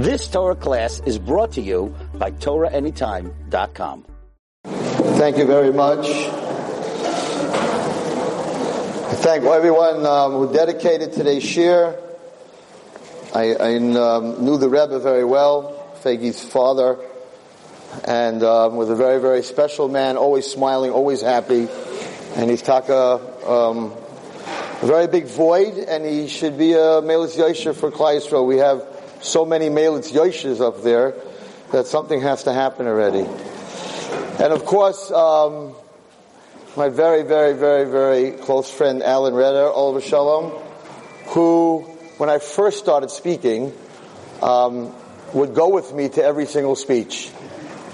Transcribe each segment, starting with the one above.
This Torah class is brought to you by TorahAnytime.com. Thank you very much. I thank everyone um, who dedicated today's shiur. I, I um, knew the Rebbe very well, Fegi's father, and um, was a very, very special man, always smiling, always happy. And he's taka um, a very big void, and he should be a Melis Yosher for Klal Yisrael. We have so many Melis Yoshers up there that something has to happen already. And of course, um, my very, very, very, very close friend Alan Redder, Alav Hashalom, who, when I first started speaking, um, would go with me to every single speech.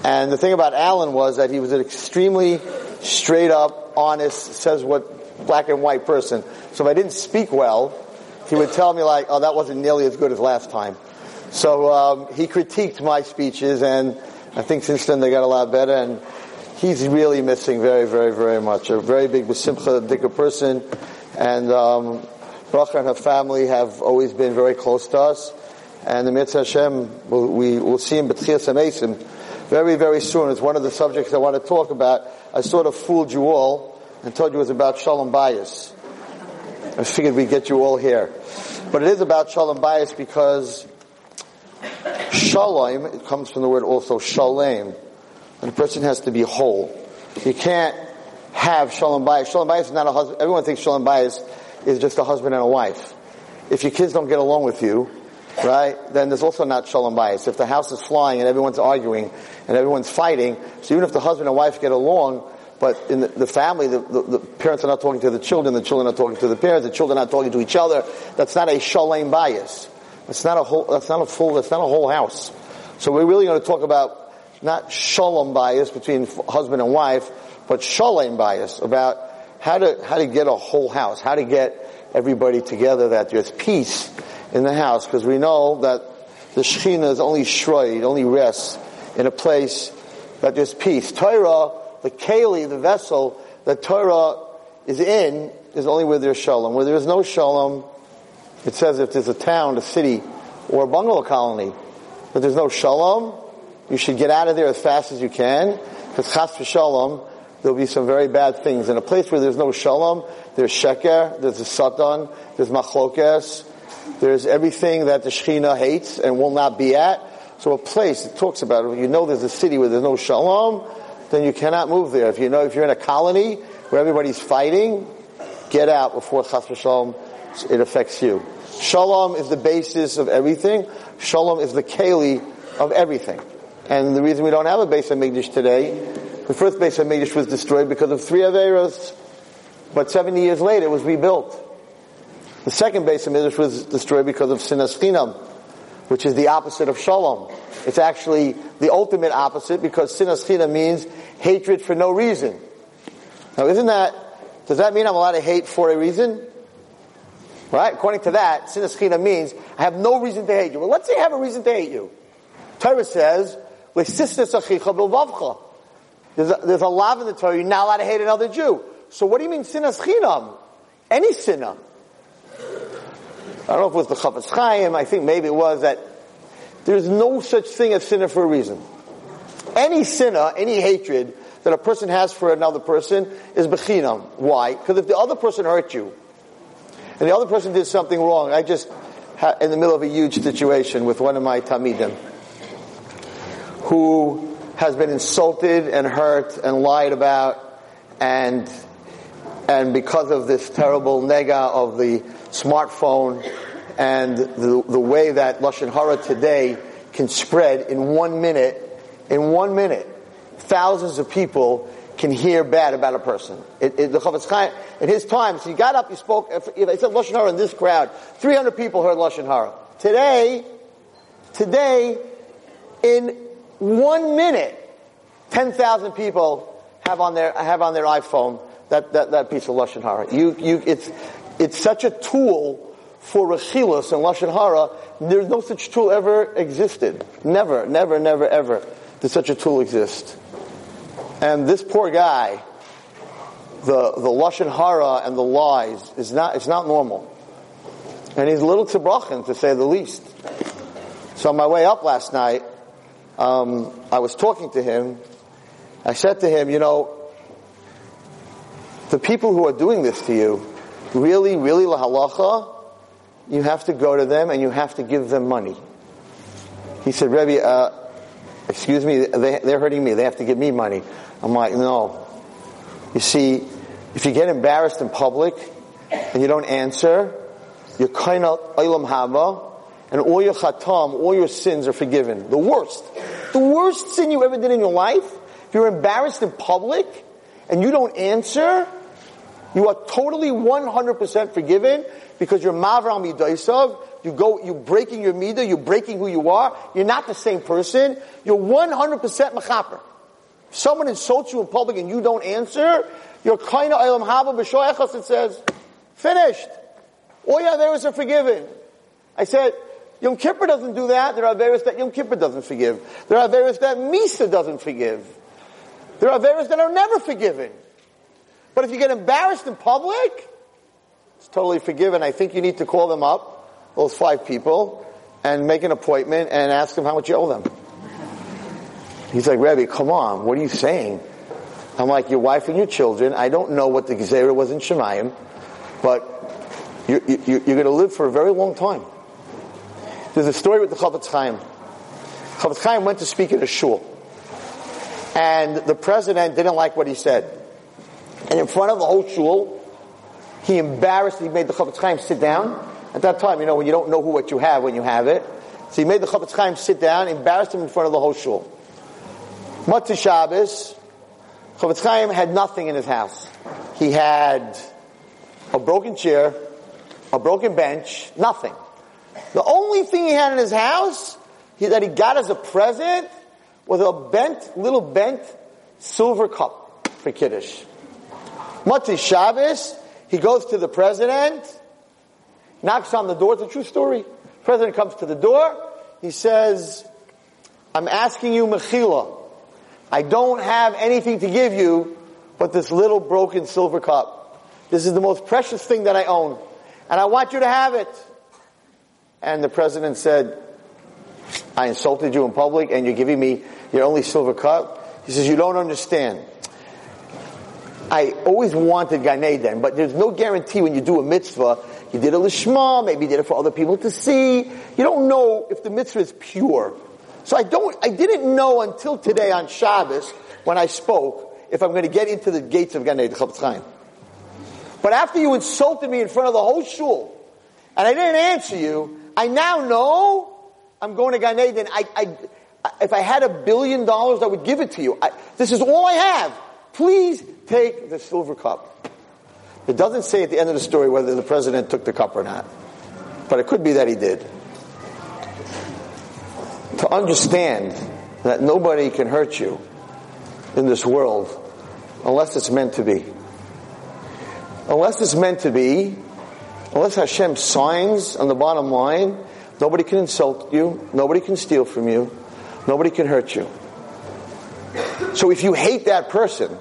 And the thing about Alan was that he was an extremely straight up, honest, says what black and white person. So if I didn't speak well, he would tell me like, oh, that wasn't nearly as good as last time. So um, he critiqued my speeches, and I think since then they got a lot better. And he's really missing very, very, very much. A very big Basimcha Dika person, and um, Bracha and her family have always been very close to us. And the Mitzvah Hashem, we'll, we will see him B'tchias very, very soon. It's one of the subjects I want to talk about. I sort of fooled you all and told you it was about Shalom Bayis. I figured we'd get you all here. But it is about Shalom Bayis because Shalom, it comes from the word also Shalem, and a person has to be whole. You can't have Shalom Bayis. Shalom Bayis is not a husband, everyone thinks Shalom Bayis is just a husband and a wife. If your kids don't get along with you, right, then there's also not Shalom Bayis. If the house is flying and everyone's arguing and everyone's fighting, so even if the husband and wife get along, but in the, the family, the, the, the, parents are not talking to the children, the children are talking to the parents, the children are not talking to each other, that's not a Shalom Bayis. That's not a whole, that's not a full, that's not a whole house. So we're really going to talk about not Shalom Bayis between husband and wife, but Shalom Bayis about how to, how to get a whole house, how to get everybody together that there's peace in the house, because we know that the Shekhinah is only shroid, only rests in a place that there's peace. Torah, the keli, the vessel that Torah is in, is only where there's shalom. Where there's no shalom, it says if there's a town, a city, or a bungalow colony, but there's no shalom, you should get out of there as fast as you can, because chas v'shalom, there'll be some very bad things. In a place where there's no shalom, there's sheker, there's a satan, there's machlokes, there's everything that the Shekhinah hates and will not be at. So a place, that talks about it, you know there's a city where there's no shalom, then you cannot move there. If you know, if you're in a colony where everybody's fighting, get out before chas v'shalom, it affects you. Shalom is the basis of everything. Shalom is the keli of everything. And the reason we don't have a Beis Hamikdash today, the first Beis Hamikdash was destroyed because of three Averos, but 70 years later it was rebuilt. The second Beis Hamikdash was destroyed because of Sinas Chinam, which is the opposite of Shalom. It's actually the ultimate opposite because Sinas Chinam means hatred for no reason. Now isn't that, does that mean I'm allowed to hate for a reason? Right? According to that, sinas means I have no reason to hate you. Well, let's say I have a reason to hate you. Torah says, there's a, there's a law in the Torah, you're not allowed to hate another Jew. So what do you mean sinas chinam? Any sinah. I don't know if it was the Chafetz Chaim, I think maybe it was that there's no such thing as sinah for a reason. Any sinah, any hatred that a person has for another person is bechinam. Why? Because if the other person hurt you, and the other person did something wrong. I just, in the middle of a huge situation with one of my Talmidim, who has been insulted and hurt and lied about, and, and because of this terrible nega of the smartphone and the, the way that Lashon Hara today can spread in one minute, in one minute, thousands of people can hear bad about a person. It, it, the Chafetz Chaim, in his time, so he got up, he spoke, if, I said Lashon Hara in this crowd, 300 people heard Lashon Hara. Today, today, in one minute, 10,000 people have on their, have on their iPhone that, that, that piece of Lashon Hara. You, you, it's, it's such a tool for Rechilos and Lashon Hara, there's no such tool ever existed. Never, never, never, ever did such a tool exist. And this poor guy, the, the Lashon Hara and the lies is not, it's not normal. And he's a little tzibrachin, to say the least. So on my way up last night, um, I was talking to him. I said to him, you know, the people who are doing this to you, really, really lahalacha, you have to go to them and you have to give them money. He said, Rebbe, uh, excuse me, they, they're hurting me. They have to give me money. I'm like, no. You see, if you get embarrassed in public and you don't answer, you're kind of ilam haba, and all your khatam, all your sins are forgiven. The worst. The worst sin you ever did in your life, if you're embarrassed in public and you don't answer, you are totally 100% forgiven because you're mavram midaisav. You go, you're breaking your midah, you're breaking who you are. You're not the same person. You're 100% machaper. Someone insults you in public and you don't answer, you're kind of ilam haba b'shoechas, it says, finished. All your averas are forgiven. I said, Yom Kippur doesn't do that. There are averas that Yom Kippur doesn't forgive. There are averas that Misa doesn't forgive. There are averas that are never forgiven. But if you get embarrassed in public, it's totally forgiven. I think you need to call them up, those five people, and make an appointment and ask them how much you owe them. He's like, Rebbe, come on, what are you saying? I'm like, your wife and your children, I don't know what the Gezerah was in Shemayim, but you're, you're, you're going to live for a very long time. There's a story with the Chofetz Chaim. Chofetz Chaim went to speak at a shul. And the president didn't like what he said. And in front of the whole shul, he embarrassed, he made the Chofetz Chaim sit down. At that time, you know, when you don't know who what you have when you have it. So he made the Chofetz Chaim sit down, embarrassed him in front of the whole shul. Motzei Shabbos, Chofetz Chaim had nothing in his house. He had a broken chair, a broken bench, nothing. The only thing he had in his house he, that he got as a present was a bent, little bent silver cup for Kiddush. Motzei Shabbos, he goes to the president, knocks on the door. It's a true story. president comes to the door. He says, I'm asking you mechila. I don't have anything to give you but this little broken silver cup. This is the most precious thing that I own. And I want you to have it. And the president said, I insulted you in public and you're giving me your only silver cup. He says, you don't understand. I always wanted Gan Eden, but there's no guarantee when you do a mitzvah. You did a lishma, maybe you did it for other people to see. You don't know if the mitzvah is pure. So I don't, I didn't know until today on Shabbos when I spoke if I'm going to get into the gates of Gan Eden, But after you insulted me in front of the whole shul, and I didn't answer you, I now know I'm going to Gan Eden. I, I, if I had a billion dollars, I would give it to you. I, this is all I have. Please take the silver cup. It doesn't say at the end of the story whether the president took the cup or not. But it could be that he did. To understand that nobody can hurt you in this world unless it's meant to be. Unless it's meant to be, unless Hashem signs on the bottom line, nobody can insult you, nobody can steal from you, nobody can hurt you. So if you hate that person,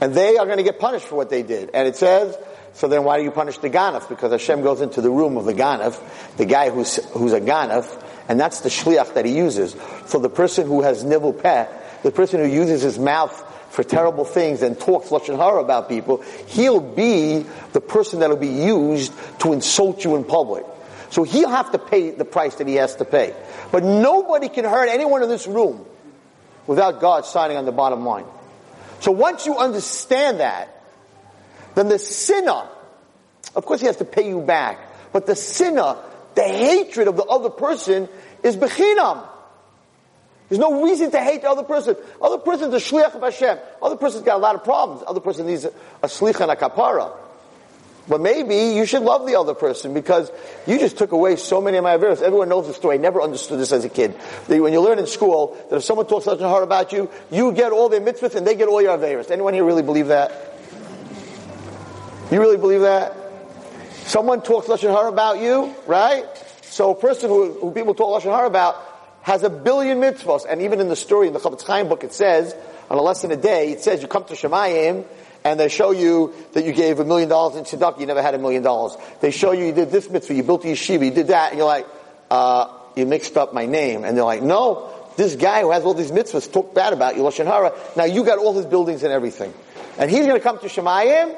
and they are going to get punished for what they did, and it says, so then why do you punish the Ganef? Because Hashem goes into the room of the Ganef, the guy who's, who's a Ganef, and that's the shliach that he uses. So the person who has nivul peh, the person who uses his mouth for terrible things and talks lashon hara about people, he'll be the person that'll be used to insult you in public. So he'll have to pay the price that he has to pay. But nobody can hurt anyone in this room without God signing on the bottom line. So once you understand that, then the sinner, of course he has to pay you back, but the sinner, the hatred of the other person is bechinam. There's no reason to hate the other person. Other person's a shliach of Hashem. Other person's got a lot of problems. Other person needs a, a shlich and a kapara. But maybe you should love the other person because you just took away so many of my averos. Everyone knows the story. I never understood this as a kid. That when you learn in school that if someone talks Lashon Hara about you, you get all their mitzvahs and they get all your averos. Anyone here really believe that? You really believe that? Someone talks lashon hara about you, right? So a person who, who people talk lashon hara about has a billion mitzvahs. And even in the story in the Chofetz Chaim book, it says, on a lesson a day, it says you come to Shemayim, and they show you that you gave a million dollars in tzedakah, you never had a million dollars. They show you you did this mitzvah, you built a yeshiva, you did that, and you're like, uh, you mixed up my name. And they're like, no, this guy who has all these mitzvahs talked bad about you, Lashon Hara. Now you got all his buildings and everything. And he's going to come to Shemayim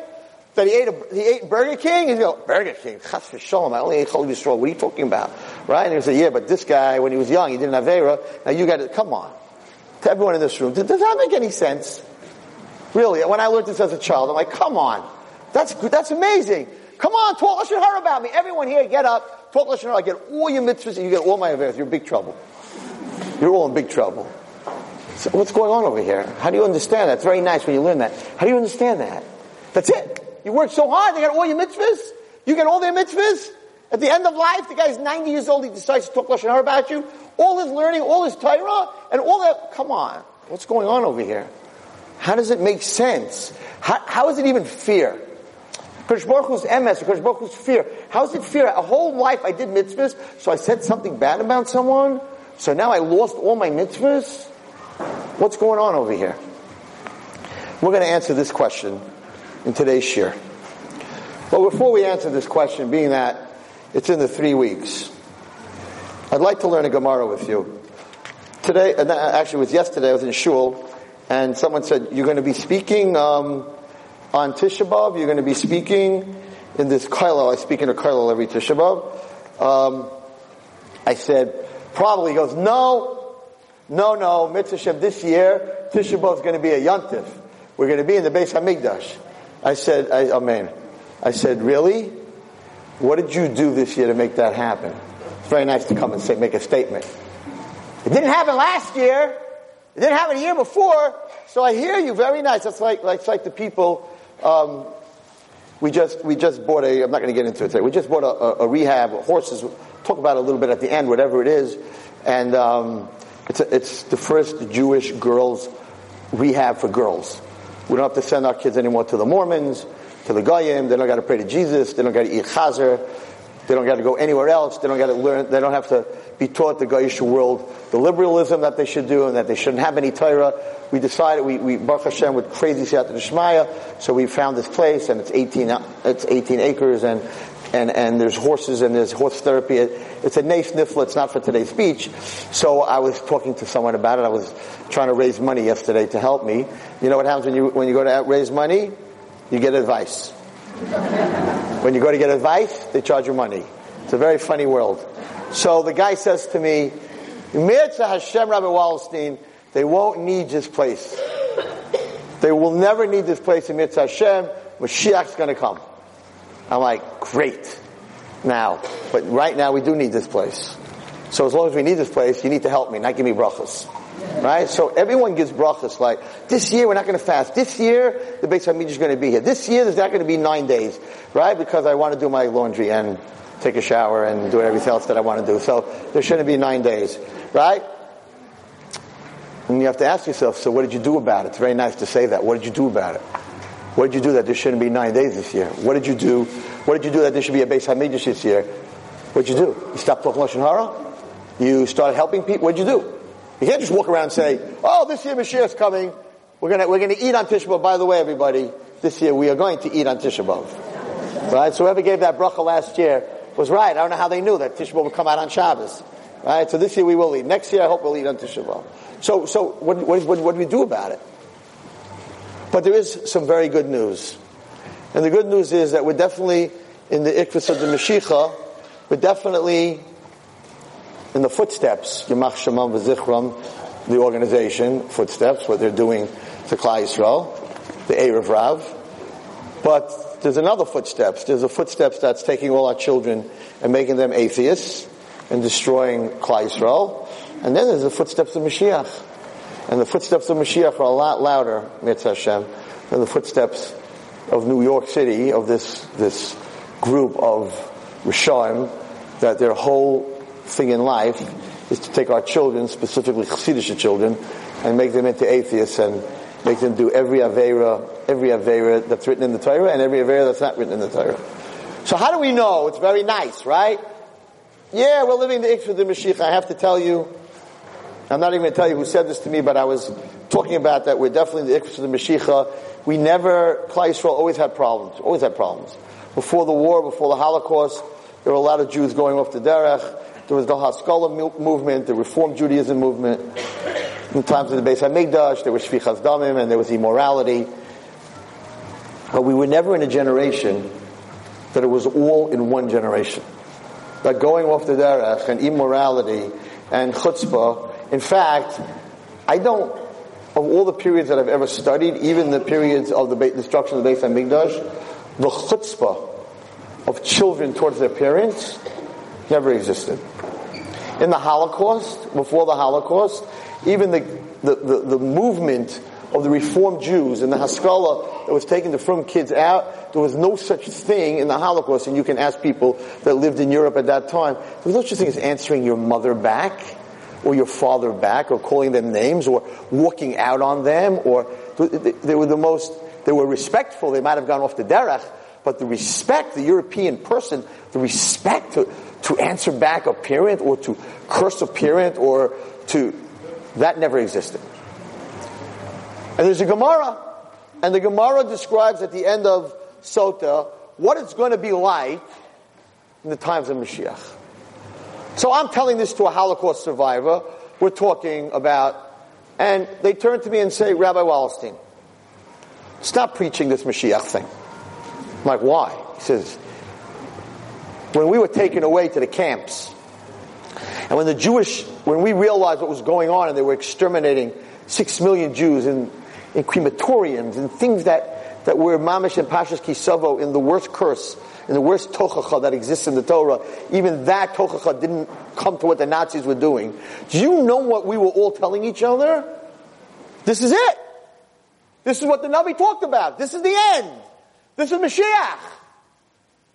that he ate, a, he ate Burger King? He's going, Burger King? Chas v'sholom, I only ate Cholov Yisrael. What are you talking about? Right? And he say, yeah, but this guy, when he was young, he didn't have Avera. Now you got to, come on. To everyone in this room, does that make any sense? Really, when I learned this as a child, I'm like, come on. That's, that's amazing. Come on, talk Lashon Hara about me. Everyone here, get up, talk Lashon Hara. I get all your mitzvahs and you get all my Averas. You're in big trouble. You're all in big trouble. So what's going on over here? How do you understand that? It's very nice when you learn that. How do you understand that? That's it. You work so hard, they got all your mitzvahs. You get all their mitzvahs. At the end of life, the guy's 90 years old, he decides to talk Lashon Hara about you. All his learning, all his Torah, and all that. Come on. What's going on over here? How does it make sense? How, how is it even fear? Kodesh Baruch MS, Kodesh Baruch fear. How is it fear? A whole life I did mitzvahs, so I said something bad about someone, so now I lost all my mitzvahs? What's going on over here? We're going to answer this question in today's shiur. But before we answer this question, being that it's in the three weeks, I'd like to learn a Gemara with you. Today, and actually it was yesterday, I was in shul, and someone said, you're going to be speaking um, on Tisha B'Av, you're going to be speaking in this Kailal, I speak in a Kailal every Tisha B'Av. Um, I said, probably, he goes, no, no, no, Mitzvah this year, Tisha B'Av is going to be a Yontif. We're going to be in the Beis Hamikdash. I said, I, Amen. I said, really? What did you do this year to make that happen? It's very nice to come and say, make a statement. It didn't happen last year. It didn't happen a year before. So I hear you. Very nice. That's like, like, like the people, um, we just, we just bought a, I'm not going to get into it today. We just bought a, a, a rehab, horses. Talk about a little bit at the end, whatever it is. And, um, it's, a, it's the first Jewish girls rehab for girls. We don't have to send our kids anymore to the Mormons, to the Goyim. They don't got to pray to Jesus. They don't got to eat chazer. They don't got to go anywhere else. They don't got to learn. They don't have to be taught the Goyish world, the liberalism that they should do, and that they shouldn't have any Torah. We decided we, we Baruch Hashem with crazy Siyat Shmaya, so we found this place, and it's 18 it's 18 acres, and and and there's horses and there's horse therapy. It's a nice nifla. It's not for today's speech. So I was talking to someone about it. I was trying to raise money yesterday to help me. You know what happens when you when you go to raise money? You get advice. when you go to get advice, they charge you money. It's a very funny world. So the guy says to me, Mirza Hashem Rabbi Wallerstein, they won't need this place. They will never need this place in Mitzvah Hashem. Mashiach's going to come. I'm like, great. Now, but right now we do need this place. So as long as we need this place, you need to help me, not give me brachas. Right? So everyone gives brachas like, this year we're not going to fast. This year, the Beis Hamikdash is going to be here. This year there's not going to be nine days. Right? Because I want to do my laundry and take a shower and do everything else that I want to do. So there shouldn't be nine days. Right? And you have to ask yourself, so what did you do about it? It's very nice to say that. What did you do about it? What did you do that there shouldn't be nine days this year? What did you do? What did you do that there should be a Beis Hamikdash this year? What did you do? You stopped talking Lashon Hara? You started helping people? What did you do? You can't just walk around and say, oh, this year Mashiach's coming. We're gonna, we're gonna eat on Tisha B'Av. By the way, everybody, this year we are going to eat on Tisha B'Av. Right? So whoever gave that bracha last year was right. I don't know how they knew that Tisha B'Av would come out on Shabbos. Right? So this year we will eat. Next year I hope we'll eat on Tisha B'Av. So, so what, what, what, what do we do about it? But there is some very good news. And the good news is that we're definitely in the ikvus of the Mashiach, we're definitely in the footsteps, Yamach Shemam V'Zichram, the organization, footsteps, what they're doing to Klal Yisrael, the Erev Rav. But there's another footsteps. There's a footsteps that's taking all our children and making them atheists and destroying Klal Yisrael. And then there's the footsteps of Mashiach. And the footsteps of Mashiach are a lot louder, Mitzvah Hashem, than the footsteps of New York City, of this, this group of Rishonim, that their whole thing in life is to take our children, specifically Chassidish children, and make them into atheists and make them do every Avera, every Avera that's written in the Torah and every Avera that's not written in the Torah. So how do we know? It's very nice, right? Yeah, we're living the Ikshva the Mashiach. I have to tell you, I'm not even going to tell you who said this to me, but I was talking about that we're definitely the Ikshus of the Mashiach. We never, Yisrael always had problems, always had problems. Before the war, before the Holocaust, there were a lot of Jews going off the derech, There was the Haskalah movement, the Reform Judaism movement. In times of the Beis Hamikdash, there was Shfichas Damim, and there was immorality. But we were never in a generation that it was all in one generation. That going off the derech and immorality and chutzpah. In fact, I don't, of all the periods that I've ever studied, even the periods of the destruction of the Beis Hamikdash, the chutzpah of children towards their parents never existed. In the Holocaust, before the Holocaust, even the, the, the, the movement of the Reformed Jews and the Haskalah that was taking the from kids out, there was no such thing in the Holocaust, and you can ask people that lived in Europe at that time, there was no such thing as answering your mother back, or your father back, or calling them names, or walking out on them, or they were the most, they were respectful, they might have gone off the derech, but the respect, the European person, the respect to, to answer back a parent, or to curse a parent, or to, that never existed. And there's a Gemara, and the Gemara describes at the end of Sota what it's going to be like in the times of Mashiach. So I'm telling this to a Holocaust survivor. We're talking about, and they turn to me and say, Rabbi Wallerstein, stop preaching this Mashiach thing. I'm like, why? He says, when we were taken away to the camps, and when the Jewish, when we realized what was going on and they were exterminating six million Jews in in crematoriums and things that, that were mamish and pashas kisavo in the worst curse, in the worst tochacha that exists in the Torah. Even that tochacha didn't come to what the Nazis were doing. Do you know what we were all telling each other? This is it. This is what the Navi talked about. This is the end. This is Mashiach.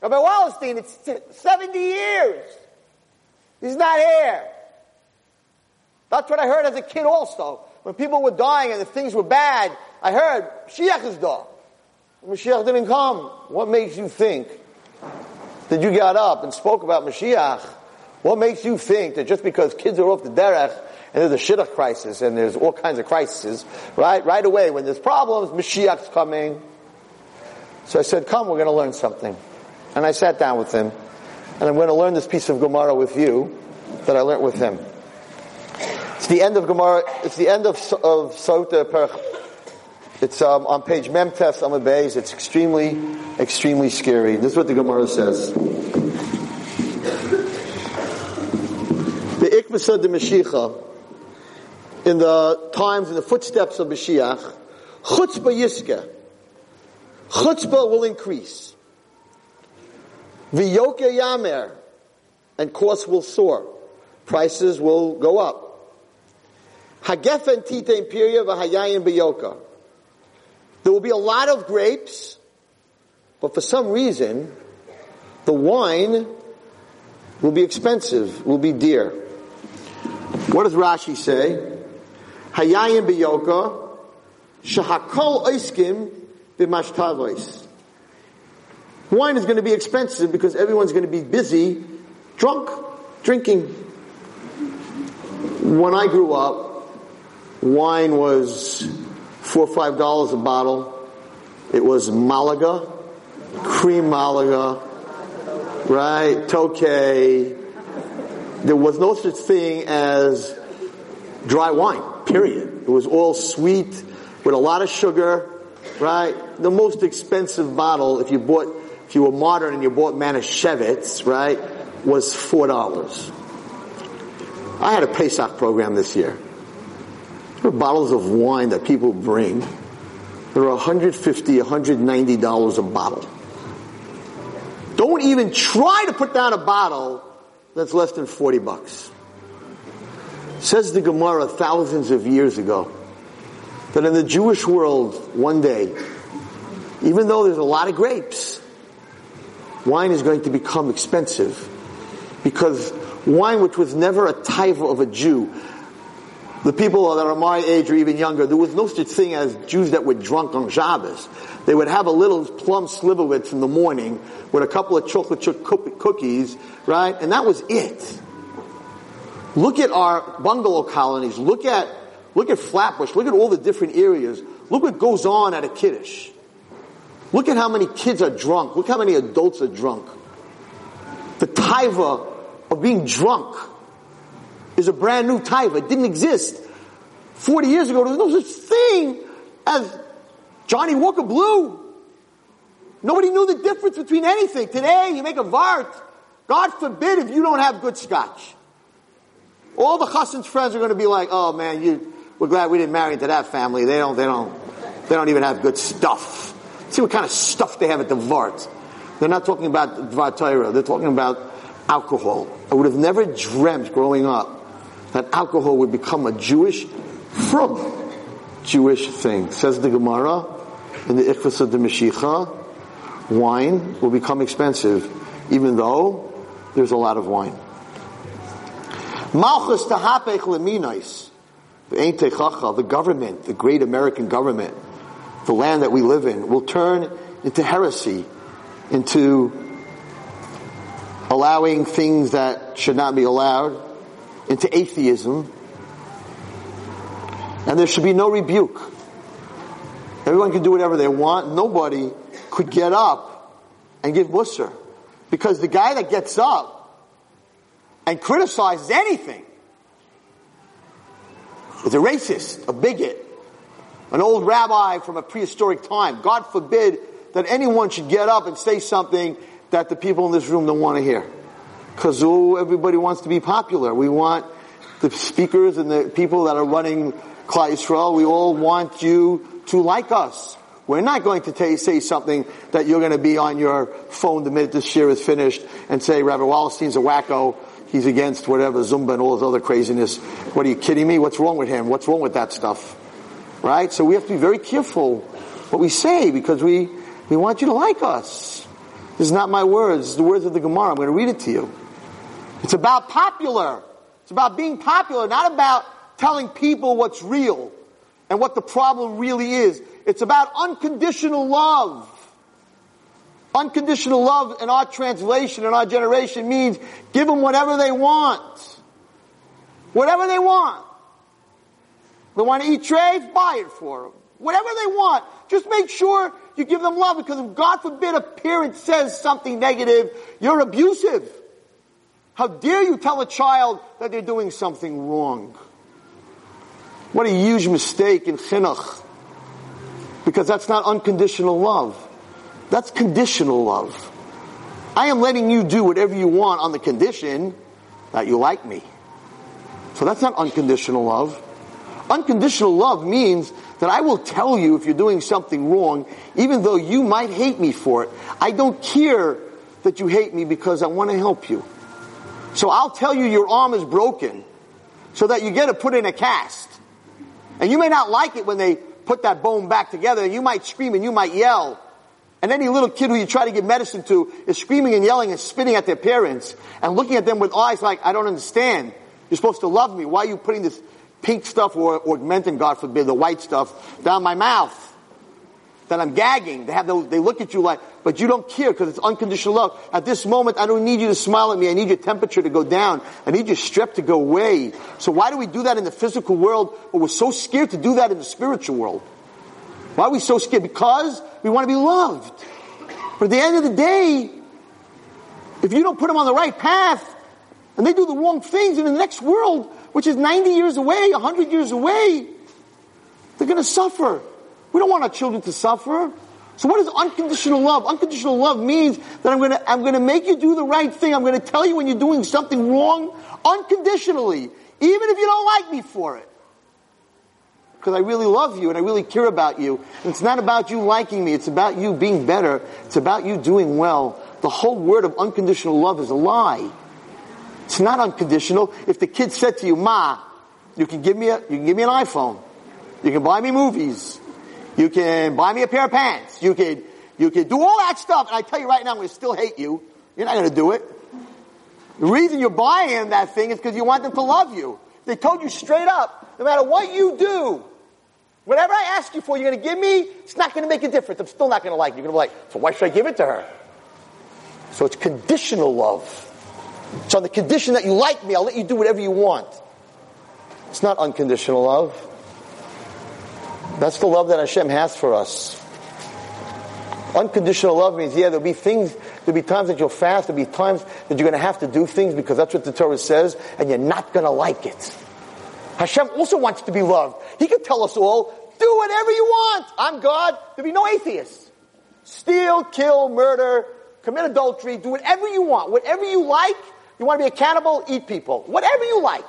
Rabbi Wallerstein, it's 70 years. He's not here. That's what I heard as a kid also when people were dying and the things were bad, I heard, Mashiach is da. Mashiach didn't come. What makes you think that you got up and spoke about Mashiach? What makes you think that just because kids are off the derech and there's a shidduch crisis and there's all kinds of crises, right? Right away, when there's problems, Mashiach's coming. So I said, come, we're going to learn something. And I sat down with him, and I'm going to learn this piece of Gemara with you that I learned with him. It's the end of Gemara. It's the end of of Sota. It's um, on page Mem Tes Amud Beis. It's extremely, extremely scary. This is what the Gemara says. The Ikvasa de Mashiach, in the times, in the footsteps of Mashiach, chutzpah yiske. Chutzpah will increase. V'yoke yamer, and costs will soar. Prices will go up. Hagefen tite imperia v'hayayin beyoka. There will be a lot of grapes, but for some reason, the wine will be expensive, will be dear. What does Rashi say? Hayayin beyoka, shahakol oiskim b'mashtavois. Wine is going to be expensive because everyone's going to be busy, drunk, drinking. When I grew up, Wine was four or five dollars a bottle. It was Malaga, cream Malaga, right? Tokay. There was no such thing as dry wine, period. It was all sweet with a lot of sugar, right? The most expensive bottle, if you bought, if you were modern and you bought Manischewitz, right, was four dollars. I had a Pesach program this year. There are bottles of wine that people bring. They're 150 $190 a bottle. Don't even try to put down a bottle that's less than 40 bucks. Says the Gemara thousands of years ago that in the Jewish world one day, even though there's a lot of grapes, wine is going to become expensive because wine which was never a taiva of a Jew, the people that are my age or even younger, there was no such thing as Jews that were drunk on Shabbos. They would have a little plum slivovitz in the morning with a couple of chocolate chip cookies, right? And that was it. Look at our bungalow colonies. Look at, look at Flatbush. Look at all the different areas. Look what goes on at a kiddush. Look at how many kids are drunk. Look how many adults are drunk. The taiva of being drunk is a brand new type. It didn't exist. 40 years ago, there was no such thing as Johnnie Walker Blue. Nobody knew the difference between anything. Today, you make a vart. God forbid if you don't have good scotch. All the Chassan's friends are going to be like, oh man, you, we're glad we didn't marry into that family. They don't, they don't, they don't even have good stuff. See what kind of stuff they have at the Vart. They're not talking about Dvar Torah. They're talking about alcohol. I would have never dreamt growing up that alcohol would become a Jewish, from Jewish thing. Says the Gemara in the Ikhvas of the Mashiach, wine will become expensive, even though there's a lot of wine. Malchus tahapech leminais. The government, the great American government, the land that we live in, will turn into heresy, into allowing things that should not be allowed, into atheism. And there should be no rebuke. Everyone can do whatever they want. Nobody could get up and give Musser. Because the guy that gets up and criticizes anything is a racist, a bigot, an old rabbi from a prehistoric time. God forbid that anyone should get up and say something that the people in this room don't want to hear. Because oh, everybody wants to be popular. We want the speakers and the people that are running Klal Yisrael, we all want you to like us. We're not going to t- say something that you're going to be on your phone the minute this year is finished and say Rabbi Wallerstein's a wacko he's against whatever Zumba and all this other craziness. What are you kidding me? What's wrong with him? What's wrong with that stuff? Right? So we have to be very careful what we say because we, we want you to like us. This is not my words. It's the words of the Gemara. I'm going to read it to you. It's about popular. It's about being popular, not about telling people what's real and what the problem really is. It's about unconditional love. Unconditional love in our translation, in our generation means give them whatever they want. Whatever they want. They want to eat trays, buy it for them. Whatever they want. Just make sure you give them love because if God forbid a parent says something negative, you're abusive. How dare you tell a child that they're doing something wrong? What a huge mistake in chinuch. Because that's not unconditional love. That's conditional love. I am letting you do whatever you want on the condition that you like me. So that's not unconditional love. Unconditional love means that I will tell you if you're doing something wrong, even though you might hate me for it. I don't care that you hate me because I want to help you. So I'll tell you your arm is broken so that you get to put in a cast. And you may not like it when they put that bone back together and you might scream and you might yell. And any little kid who you try to give medicine to is screaming and yelling and spitting at their parents and looking at them with eyes like, I don't understand. You're supposed to love me. Why are you putting this pink stuff or augmentin, God forbid, the white stuff down my mouth? That I'm gagging. They have, the, they look at you like, but you don't care because it's unconditional love. At this moment, I don't need you to smile at me. I need your temperature to go down. I need your strep to go away. So why do we do that in the physical world, but we're so scared to do that in the spiritual world? Why are we so scared? Because we want to be loved. But at the end of the day, if you don't put them on the right path, and they do the wrong things in the next world, which is 90 years away, 100 years away, they're going to suffer. We don't want our children to suffer. So what is unconditional love? Unconditional love means that I'm going to, I'm to make you do the right thing. I'm going to tell you when you're doing something wrong unconditionally, even if you don't like me for it because I really love you and I really care about you. And it's not about you liking me. It's about you being better. It's about you doing well. The whole word of unconditional love is a lie. It's not unconditional. If the kid said to you, Ma, you can give me a, you can give me an iPhone. You can buy me movies. You can buy me a pair of pants. You could, you could do all that stuff. And I tell you right now, I'm going to still hate you. You're not going to do it. The reason you're buying that thing is because you want them to love you. They told you straight up, no matter what you do, Whatever I ask you for, you're going to give me, it's not going to make a difference. I'm still not going to like it. You're going to be like, so why should I give it to her? So it's conditional love. So on the condition that you like me, I'll let you do whatever you want. It's not unconditional love. That's the love that Hashem has for us. Unconditional love means, yeah, there'll be things There'll be times that you'll fast. There'll be times that you're going to have to do things because that's what the Torah says, and you're not going to like it. Hashem also wants to be loved. He can tell us all, do whatever you want. I'm God. There'll be no atheists. Steal, kill, murder, commit adultery, do whatever you want. Whatever you like. You want to be a cannibal, eat people. Whatever you like.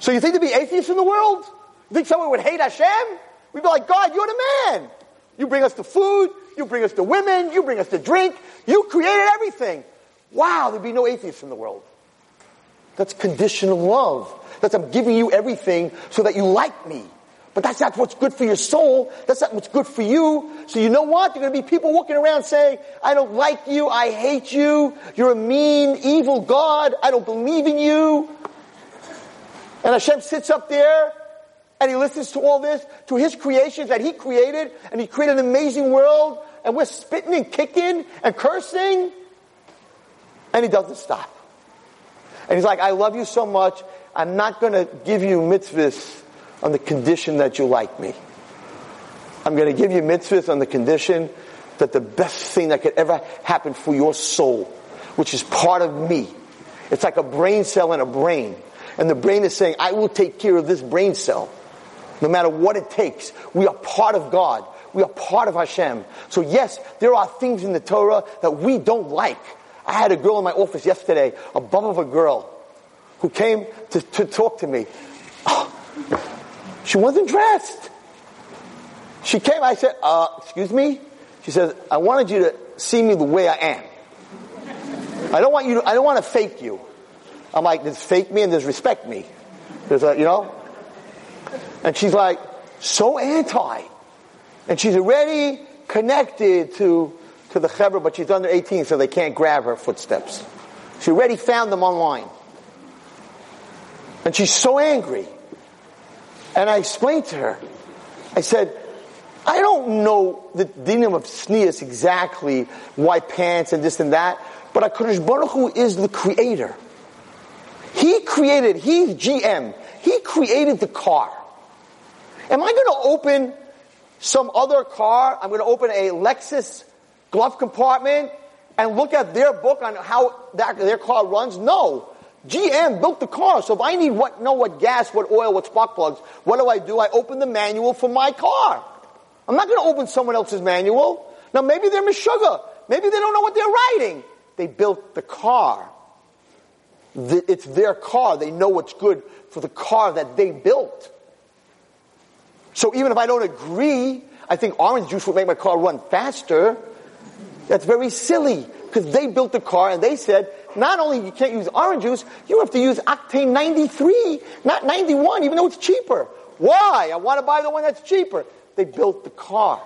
So you think there'd be atheists in the world? You think someone would hate Hashem? We'd be like, God, you're the man. You bring us the food, you bring us the women, you bring us the drink, you created everything. Wow, there'd be no atheists in the world. That's conditional love. That's I'm giving you everything so that you like me. But that's not what's good for your soul. That's not what's good for you. So you know what? There are going to be people walking around saying, I don't like you. I hate you. You're a mean, evil God. I don't believe in you. And Hashem sits up there and he listens to all this, to his creations that he created, and he created an amazing world, and we're spitting and kicking and cursing, and he doesn't stop. And he's like, I love you so much, I'm not going to give you mitzvahs on the condition that you like me. I'm going to give you mitzvahs on the condition that the best thing that could ever happen for your soul, which is part of me. It's like a brain cell in a brain. And the brain is saying, I will take care of this brain cell. No matter what it takes. We are part of God. We are part of Hashem. So yes, there are things in the Torah that we don't like. I had a girl in my office yesterday, a bum of a girl, who came to, to talk to me. Oh, she wasn't dressed. She came, I said, uh, excuse me? She says, I wanted you to see me the way I am. I don't want you to, I don't want to fake you. I'm like, there's fake me and there's respect me. There's a, you know? And she's like, so anti. And she's already connected to, to the Chevra, but she's under 18, so they can't grab her footsteps. She already found them online. And she's so angry. And I explained to her, I said, I don't know the dinim of tznius exactly, white pants and this and that, but HaKadosh Baruch Hu is the creator. He created, he's GM. He created the car. Am I going to open some other car? I'm going to open a Lexus glove compartment and look at their book on how that, their car runs? No. GM built the car, so if I need what, know what gas, what oil, what spark plugs, what do I do? I open the manual for my car. I'm not going to open someone else's manual. Now maybe they're Meshuggah. Maybe they don't know what they're writing. They built the car. It's their car. They know what's good for the car that they built. So even if I don't agree, I think orange juice would make my car run faster. That's very silly because they built the car and they said not only you can't use orange juice, you have to use octane 93, not 91, even though it's cheaper. Why? I want to buy the one that's cheaper. They built the car.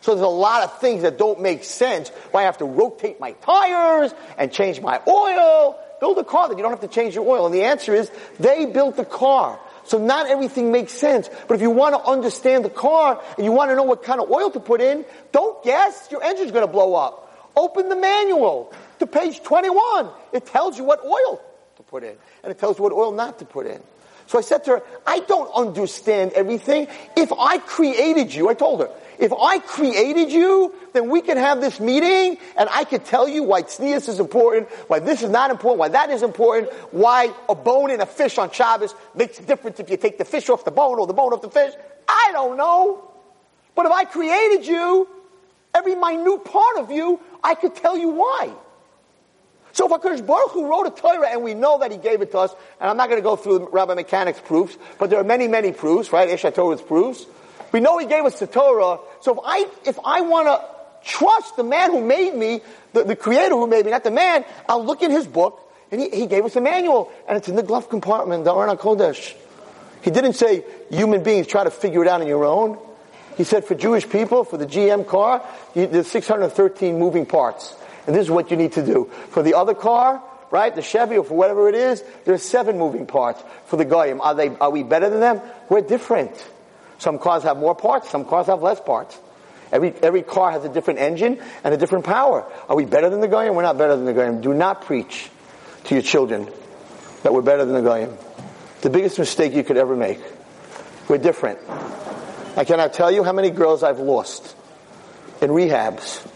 So there's a lot of things that don't make sense. Why I have to rotate my tires and change my oil. Build a car that you don't have to change your oil. And the answer is they built the car. So not everything makes sense. But if you want to understand the car and you want to know what kind of oil to put in, don't guess. Your engine's going to blow up. Open the manual to page 21. It tells you what oil to put in. And it tells you what oil not to put in. So I said to her, I don't understand everything. If I created you, I told her, if I created you, then we can have this meeting and I could tell you why tznius is important, why this is not important, why that is important, why a bone in a fish on Shabbos makes a difference if you take the fish off the bone or the bone off the fish. I don't know. But if I created you, every minute part of you, I could tell you why. So if HaKadosh Baruch Hu wrote a Torah and we know that he gave it to us, and I'm not going to go through Rabbi Mechanic's proofs, but there are many, many proofs, right? Aish HaTorah's proofs. We know he gave us the Torah. So if I, if I want to trust the man who made me, the, the creator who made me, not the man, I'll look in his book, and he, he gave us a manual, and it's in the glove compartment, the Aron Kodesh. He didn't say human beings try to figure it out on your own. He said for Jewish people, for the GM car, there's 613 moving parts. And this is what you need to do. For the other car, right, the Chevy or for whatever it is, there's seven moving parts. For the Goyim, are they, are we better than them? We're different. Some cars have more parts, some cars have less parts. Every, every car has a different engine and a different power. Are we better than the Goyim? We're not better than the Goyim. Do not preach to your children that we're better than the Goyim. The biggest mistake you could ever make. We're different. I cannot tell you how many girls I've lost in rehabs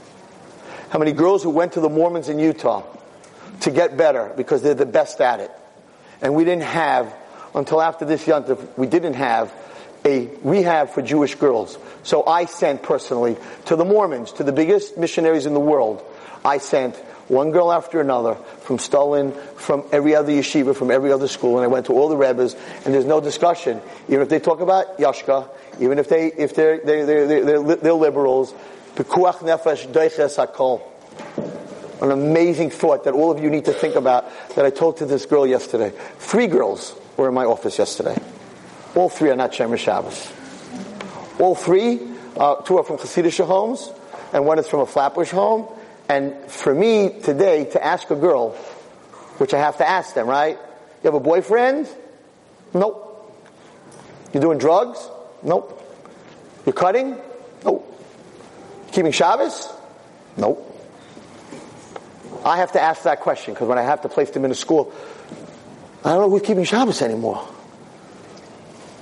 How many girls who went to the Mormons in Utah to get better because they're the best at it. And we didn't have, until after this Yontif, we didn't have a rehab for Jewish girls. So I sent personally to the Mormons, to the biggest missionaries in the world, I sent one girl after another from Stalin, from every other yeshiva, from every other school, and I went to all the rebbes, and there's no discussion. Even if they talk about Yashka, even if they if they're they they they're, they're, they're liberals, pekuach nefesh doiches hakol. An amazing thought that all of you need to think about that I told to this girl yesterday. Three girls were in my office yesterday. All three are not Shomer Shabbos. All three, uh, two are from Hasidic homes, and one is from a Flatbush home. And for me today to ask a girl, which I have to ask them, right? You have a boyfriend? Nope. You're doing drugs? Nope. You're cutting? Nope. Keeping Shabbos? Nope. I have to ask that question because when I have to place them in a school, I don't know who's keeping Shabbos anymore.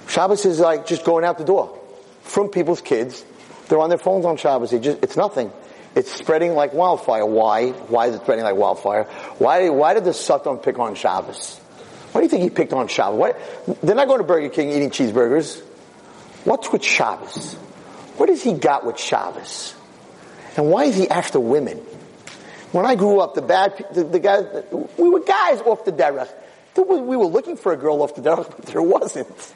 Shabbos is like just going out the door from people's kids. They're on their phones on Shabbos. Just, it's nothing. It's spreading like wildfire. Why? Why is it spreading like wildfire? Why, why did the Satan pick on Shabbos? Why do you think he picked on Shabbos? They're not going to Burger King eating cheeseburgers. What's with Shabbos? What has he got with Shabbos? And why is he after women? When I grew up, the bad, the, the guys, we were guys off the derech. We were looking for a girl off the derech, but there wasn't.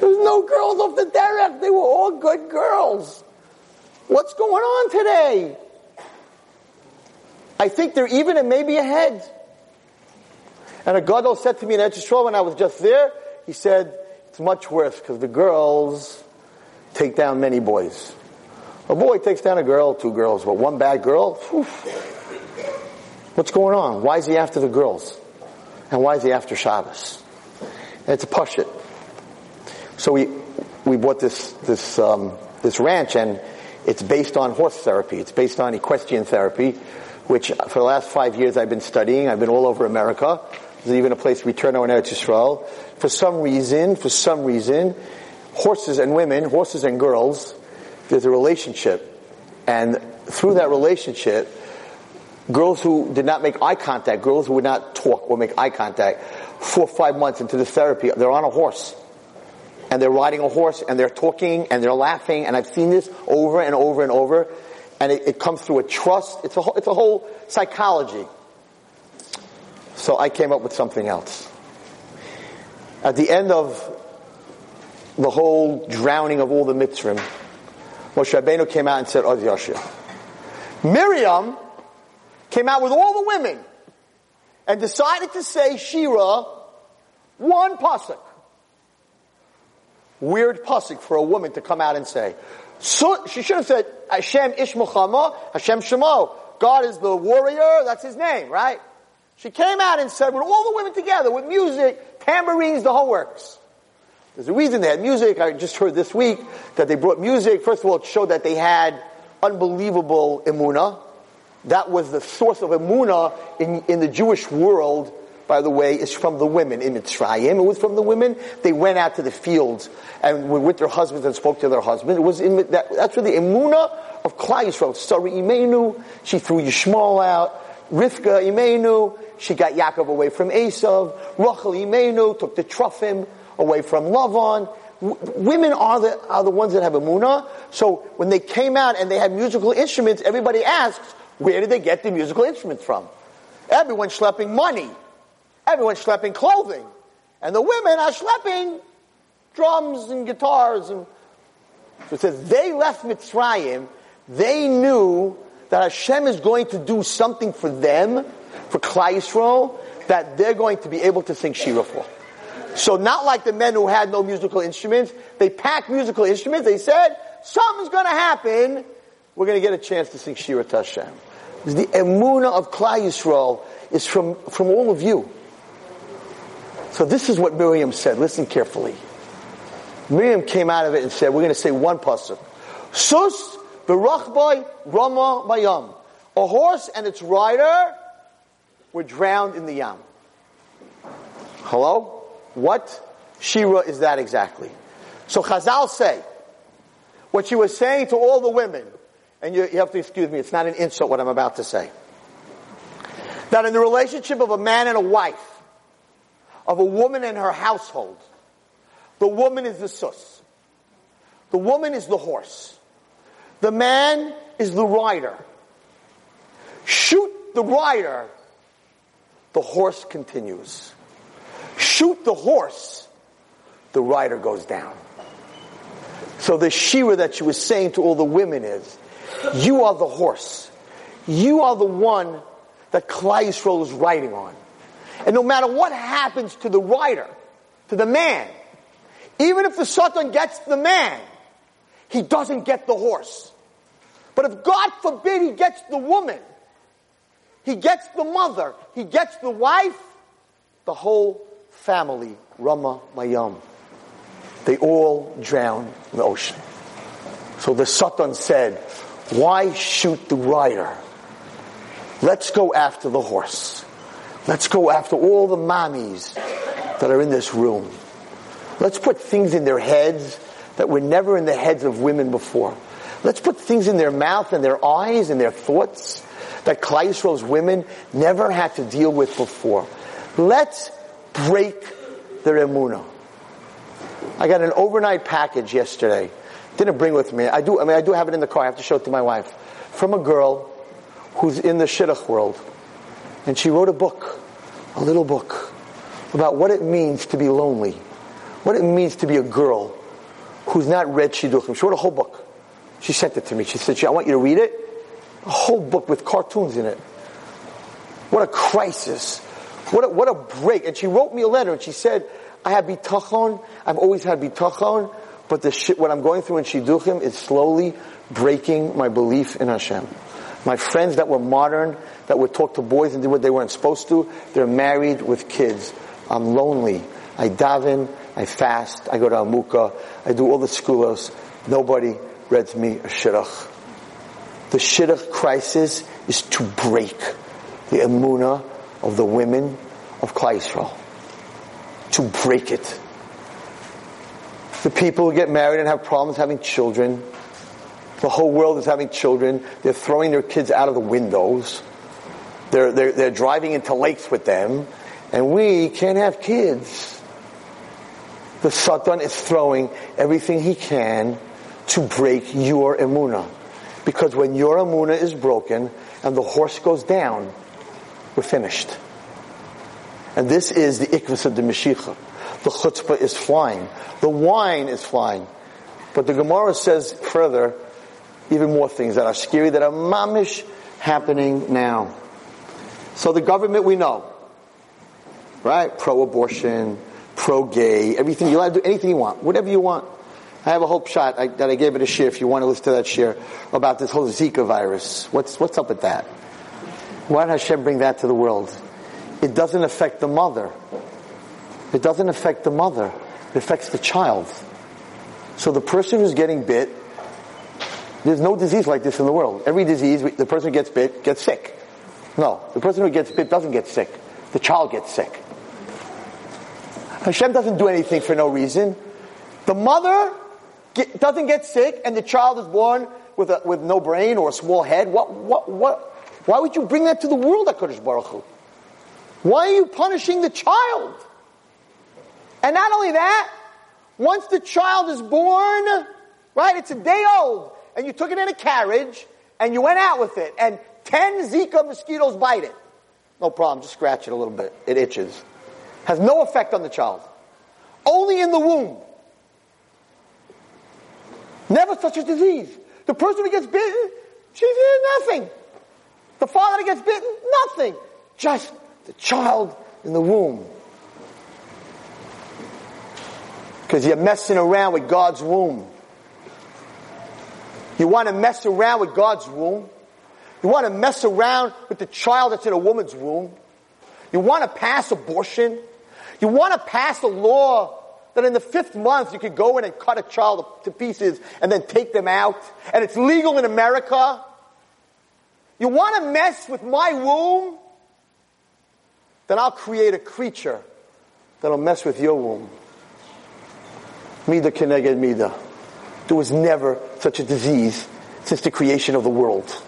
There was no girls off the derech. They were all good girls. What's going on today? I think they're even and maybe ahead. And a gadol said to me in Eretz when I was just there, he said, it's much worse because the girls take down many boys. A boy takes down a girl, two girls, but one bad girl, whew, What's going on? Why is he after the girls? And why is he after Shabbos? And it's a push it. So we, we bought this, this, um, this ranch and it's based on horse therapy. It's based on equestrian therapy, which for the last five years I've been studying. I've been all over America. There's even a place we turn on Eretz Yisrael. For some reason, for some reason, horses and women, horses and girls, there's a relationship. And through that relationship, Girls who did not make eye contact, girls who would not talk or make eye contact, four or five months into the therapy, they're on a horse. And they're riding a horse and they're talking and they're laughing and I've seen this over and over and over. And it, it comes through a trust. It's a, whole, it's a whole psychology. So I came up with something else. At the end of the whole drowning of all the Mitzrim, Moshe Rabbeinu came out and said, Az Yashir. Miriam came out with all the women and decided to say Shira one pasuk. Weird pasuk for a woman to come out and say. So she should have said Hashem Ish Hashem Shemo. God is the warrior. That's his name, right? She came out and said with all the women together with music, tambourines, the whole works. There's a reason they had music. I just heard this week that they brought music. First of all, it showed that they had unbelievable emuna. That was the source of emuna in, in the Jewish world, by the way, is from the women in Mitzrayim. It was from the women. They went out to the fields and were with their husbands and spoke to their husbands. It was in, that, that's where the emuna of Klal Yisrael. Sarah Imenu, she threw Yishmael out. Rivka Imenu, she got Yaakov away from Esav. Rachel Imenu took the Terafim away from Lavan. W- women are the, are the ones that have emuna. So when they came out and they had musical instruments, everybody asks, where did they get the musical instruments from? Everyone's schlepping money. Everyone's schlepping clothing. And the women are schlepping drums and guitars. And so it says they left Mitzrayim. They knew that Hashem is going to do something for them, for Klal Yisrael, that they're going to be able to sing Shira for. So not like the men who had no musical instruments. They packed musical instruments. They said, something's going to happen. We're going to get a chance to sing Shira Tashem. The emuna of Klal Yisrael is from, from all of you. So this is what Miriam said. Listen carefully. Miriam came out of it and said, we're going to say one pasuk. Sus v'rachboi rama bayam. A horse and its rider were drowned in the yam. Hello? What Shira is that exactly? So Chazal say, what she was saying to all the women, and you, you have to excuse me, it's not an insult what I'm about to say. That in the relationship of a man and a wife, of a woman and her household, the woman is the sus. The woman is the horse. The man is the rider. Shoot the rider, the horse continues. Shoot the horse, the rider goes down. So the Shira that she was saying to all the women is, you are the horse. You are the one that Yisrael is riding on. And no matter what happens to the rider, to the man, even if the Satan gets the man, he doesn't get the horse. But if God forbid he gets the woman, he gets the mother, he gets the wife, the whole family, Rama Mayam. They all drown in the ocean. So the Satan said, why shoot the rider? Let's go after the horse. Let's go after all the mommies that are in this room. Let's put things in their heads that were never in the heads of women before. Let's put things in their mouth and their eyes and their thoughts that Yisrael's women never had to deal with before. Let's break their emunah. I got an overnight package yesterday. Didn't bring with me. I do. I mean, I do have it in the car. I have to show it to my wife. From a girl who's in the shidduch world, and she wrote a book, a little book, about what it means to be lonely, what it means to be a girl who's not read shidduchim. She wrote a whole book. She sent it to me. She said, "I want you to read it." A whole book with cartoons in it. What a crisis! What a, what a break! And she wrote me a letter, and she said, "I have bitachon. I've always had bitachon." But the shit, what I'm going through in Shidduchim is slowly breaking my belief in Hashem. My friends that were modern, that would talk to boys and do what they weren't supposed to, they're married with kids. I'm lonely. I daven, I fast, I go to Amuka, I do all the segulos. Nobody reads me a shidduch. The shidduch crisis is to break the emuna of the women of Klal Yisrael. To break it. The people who get married and have problems having children, the whole world is having children. They're throwing their kids out of the windows. They're, they're, they're driving into lakes with them. And we can't have kids. The Satan is throwing everything he can to break your emuna. Because when your emuna is broken and the horse goes down, we're finished. And this is the ikvus of the Mashiach. The chutzpah is flying. The wine is flying. But the Gemara says further, even more things that are scary that are mamish happening now. So the government we know, right? Pro-abortion, pro-gay, everything. You allowed to do anything you want, whatever you want. I have a hope shot I, that I gave it a shiur if you want to listen to that shiur about this whole Zika virus. What's, what's up with that? Why did Hashem bring that to the world? It doesn't affect the mother. It doesn't affect the mother. It affects the child. So the person who's getting bit, there's no disease like this in the world. Every disease, the person who gets bit gets sick. No, the person who gets bit doesn't get sick. The child gets sick. Hashem doesn't do anything for no reason. The mother get, doesn't get sick and the child is born with, a, with no brain or a small head. What, what, what, why would you bring that to the world, HaKadosh Baruch Hu? Why are you punishing the child? And not only that, once the child is born, right, it's a day old, and you took it in a carriage, and you went out with it, and 10 Zika mosquitoes bite it. No problem, just scratch it a little bit. It itches. Has no effect on the child. Only in the womb. Never such a disease. The person who gets bitten, she's nothing. The father that gets bitten, nothing. Just the child in the womb. Because you're messing around with God's womb. You want to mess around with God's womb. You want to mess around with the child that's in a woman's womb. You want to pass abortion. You want to pass a law that in the fifth month you could go in and cut a child to pieces and then take them out. And it's legal in America. You want to mess with my womb? Then I'll create a creature that'll mess with your womb. Mida keneged mida. There was never such a disease since the creation of the world.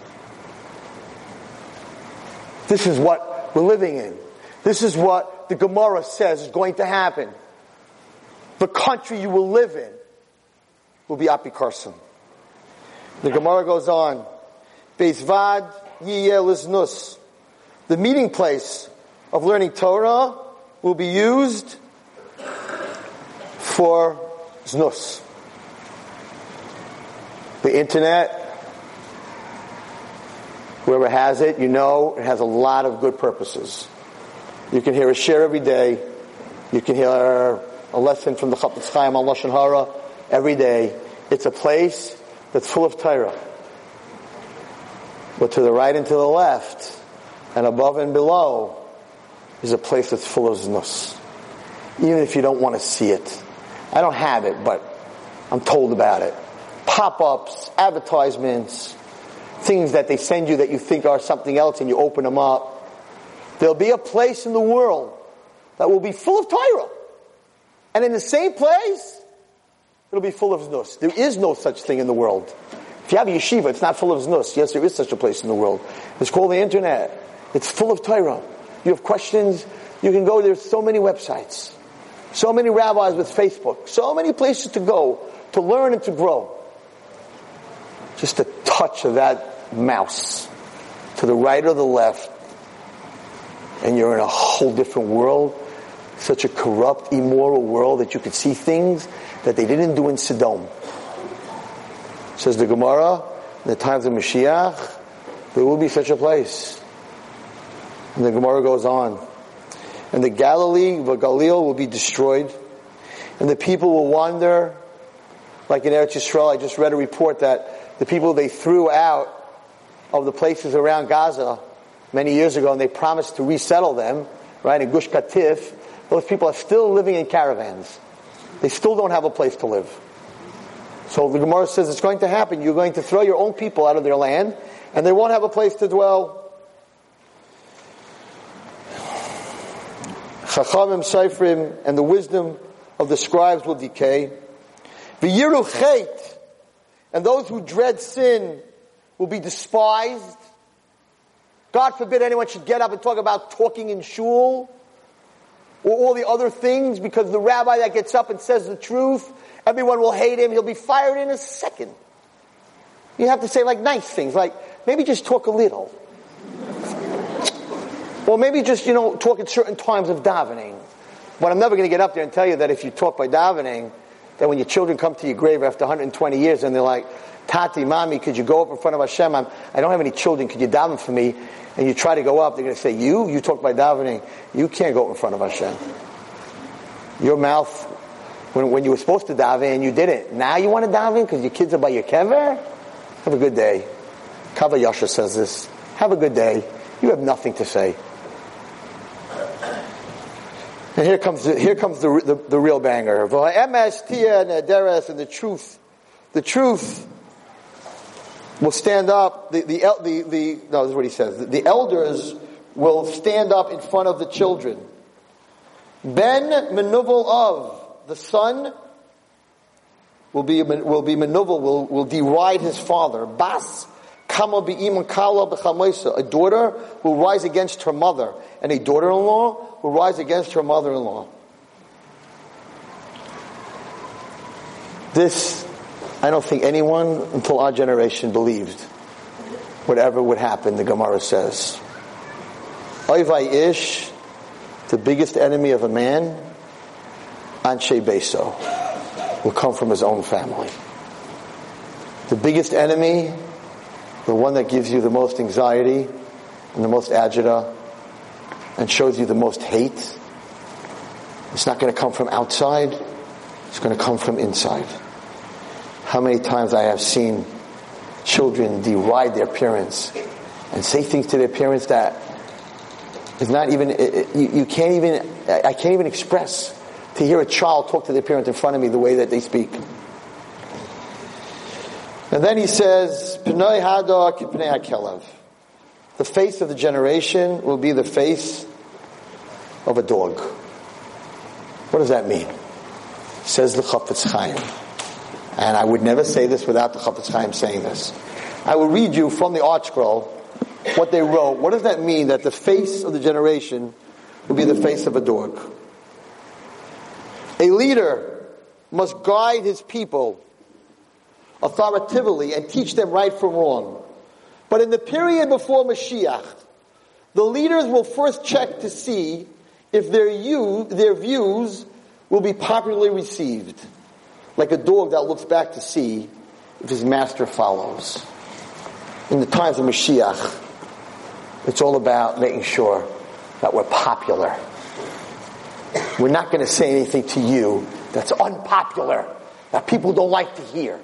This is what we're living in. This is what the Gemara says is going to happen. The country you will live in will be Apikorsim. The Gemara goes on. Bezvad Nus. The meeting place of learning Torah will be used for znus. The internet, whoever has it, you know, it has a lot of good purposes. You can hear a shiur every day. You can hear a lesson from the Chafetz Chaim on Lashon Hara every day. It's a place that's full of Torah. But to the right and to the left, and above and below, is a place that's full of znus. Even if you don't want to see it. I don't have it, but I'm told about it. Pop-ups, advertisements, things that they send you that you think are something else and you open them up. There'll be a place in the world that will be full of Torah. And in the same place, it'll be full of znus. There is no such thing in the world. If you have a yeshiva, it's not full of znus. Yes, there is such a place in the world. It's called the internet. It's full of Torah. You have questions, you can go, there's so many websites. So many rabbis with Facebook. So many places to go to learn and to grow. Just a touch of that mouse to the right or the left and you're in a whole different world such a corrupt, immoral world that you could see things that they didn't do in Sodom. Says the Gemara, in the times of Mashiach, there will be such a place. And the Gemara goes on. And the Galilee, the Galil will be destroyed. And the people will wander like in Eretz Yisrael. I just read a report that the people they threw out of the places around Gaza many years ago and they promised to resettle them, right, in Gush Katif, those people are still living in caravans. They still don't have a place to live. So the Gemara says it's going to happen. You're going to throw your own people out of their land, and they won't have a place to dwell. Chachamim, Seifrim, and the wisdom of the scribes will decay. V'yiru chait, and those who dread sin will be despised. God forbid anyone should get up and talk about talking in shul or all the other things because the rabbi that gets up and says the truth, everyone will hate him. He'll be fired in a second. You have to say like nice things, like maybe just talk a little. or maybe just, you know, talk at certain times of davening. But I'm never going to get up there and tell you that if you talk by davening, that when your children come to your grave after 120 years and they're like, Tati, mommy, could you go up in front of Hashem? I'm, I don't have any children. Could you daven for me? And you try to go up. They're going to say, you? You talk by davening. You can't go up in front of Hashem. Your mouth, when, when you were supposed to daven, and you didn't. Now you want to daven because your kids are by your kever? Have a good day. Kava Yasha says this. Have a good day. You have nothing to say. And here comes the, here comes the, the, the real banger. And the truth. The truth will stand up, the, the, the, the, no, this is what he says. The, the elders will stand up in front of the children. Ben menuvel of, the son will be, will be menuvel, will, will deride his father. Bas kama kala A daughter will rise against her mother, and a daughter-in-law will rise against her mother-in-law. This I don't think anyone until our generation believed whatever would happen, the Gemara says. Oivai Ish, the biggest enemy of a man, Anshe Beso, will come from his own family. The biggest enemy, the one that gives you the most anxiety and the most agita and shows you the most hate, it's not going to come from outside, it's going to come from inside. How many times I have seen children deride their parents and say things to their parents that is not even, you, you can't even, I can't even express to hear a child talk to their parent in front of me the way that they speak. And then he says, P'noi hada kipnei kelev. The face of the generation will be the face of a dog. What does that mean? Says the Chafetz Chaim. And I would never say this without the Chafetz Chaim saying this. I will read you from the ArtScroll what they wrote. What does that mean that the face of the generation will be the face of a dog? A leader must guide his people authoritatively and teach them right from wrong. But in the period before Mashiach, the leaders will first check to see if their, you, their views will be popularly received, like a dog that looks back to see if his master follows. In the times of Mashiach, it's all about making sure that we're popular. We're not going to say anything to you that's unpopular, that people don't like to hear.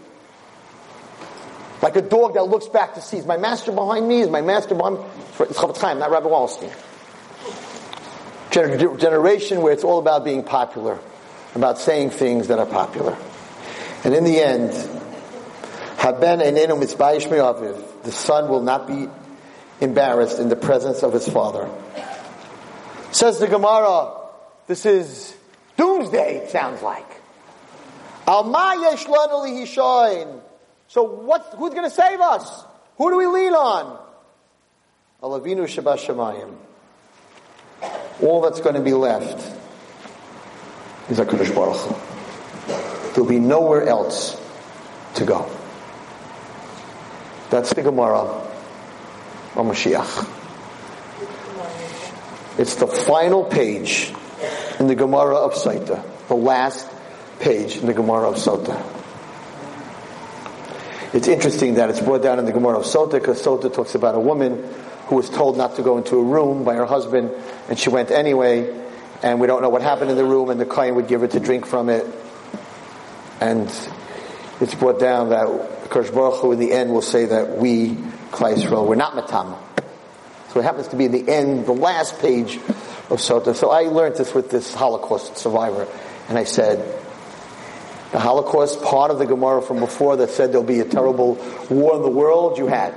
Like a dog that looks back to see, is my master behind me? Is my master behind me? It's Chofetz Chaim, not Rabbi Wallerstein. Gener- generation where it's all about being popular, about saying things that are popular. And in the end, Haben Enenu Mitzbayish Me'aviv, the son will not be embarrassed in the presence of his father. Says the Gemara, this is doomsday, it sounds like. So what, who's going to save us? Who do we lean on? Alavinu Shabbat All that's going to be left is HaKadosh Baruch. There'll be nowhere else to go. That's the Gemara on Mashiach. It's the final page in the Gemara of Sota, the last page in the Gemara of Sota. It's interesting that it's brought down in the Gemara of Sota because Sota talks about a woman who was told not to go into a room by her husband and she went anyway and we don't know what happened in the room and the Kohen would give her to drink from it and it's brought down that Kirsch Baruch Hu in the end will say that we, Klai we're not Matama. So it happens to be in the end, the last page of Sota. So I learned this with this Holocaust survivor and I said, the Holocaust, part of the Gemara from before that said there'll be a terrible war in the world, you had.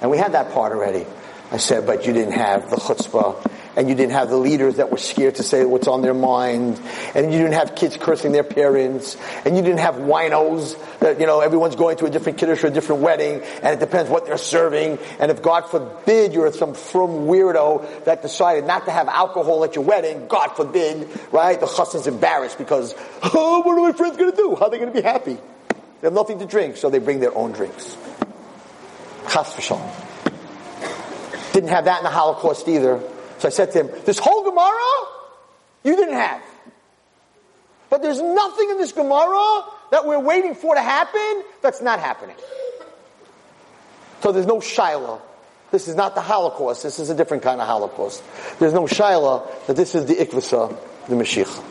And we had that part already. I said, but you didn't have the chutzpah and you didn't have the leaders that were scared to say what's on their mind, and you didn't have kids cursing their parents, and you didn't have winos that, you know, everyone's going to a different kiddush or a different wedding, and it depends what they're serving, and if God forbid you're some frum weirdo that decided not to have alcohol at your wedding, God forbid, right? The chassan's embarrassed because, oh, what are my friends gonna do? How are they gonna be happy? They have nothing to drink, so they bring their own drinks. Chas. Didn't have that in the Holocaust either. So I said to him, this whole Gemara, you didn't have. But there's nothing in this Gemara that we're waiting for to happen that's not happening. So there's no shaila. This is not the Holocaust. This is a different kind of Holocaust. There's no shaila that this is the Ikvasa, the Mashiach.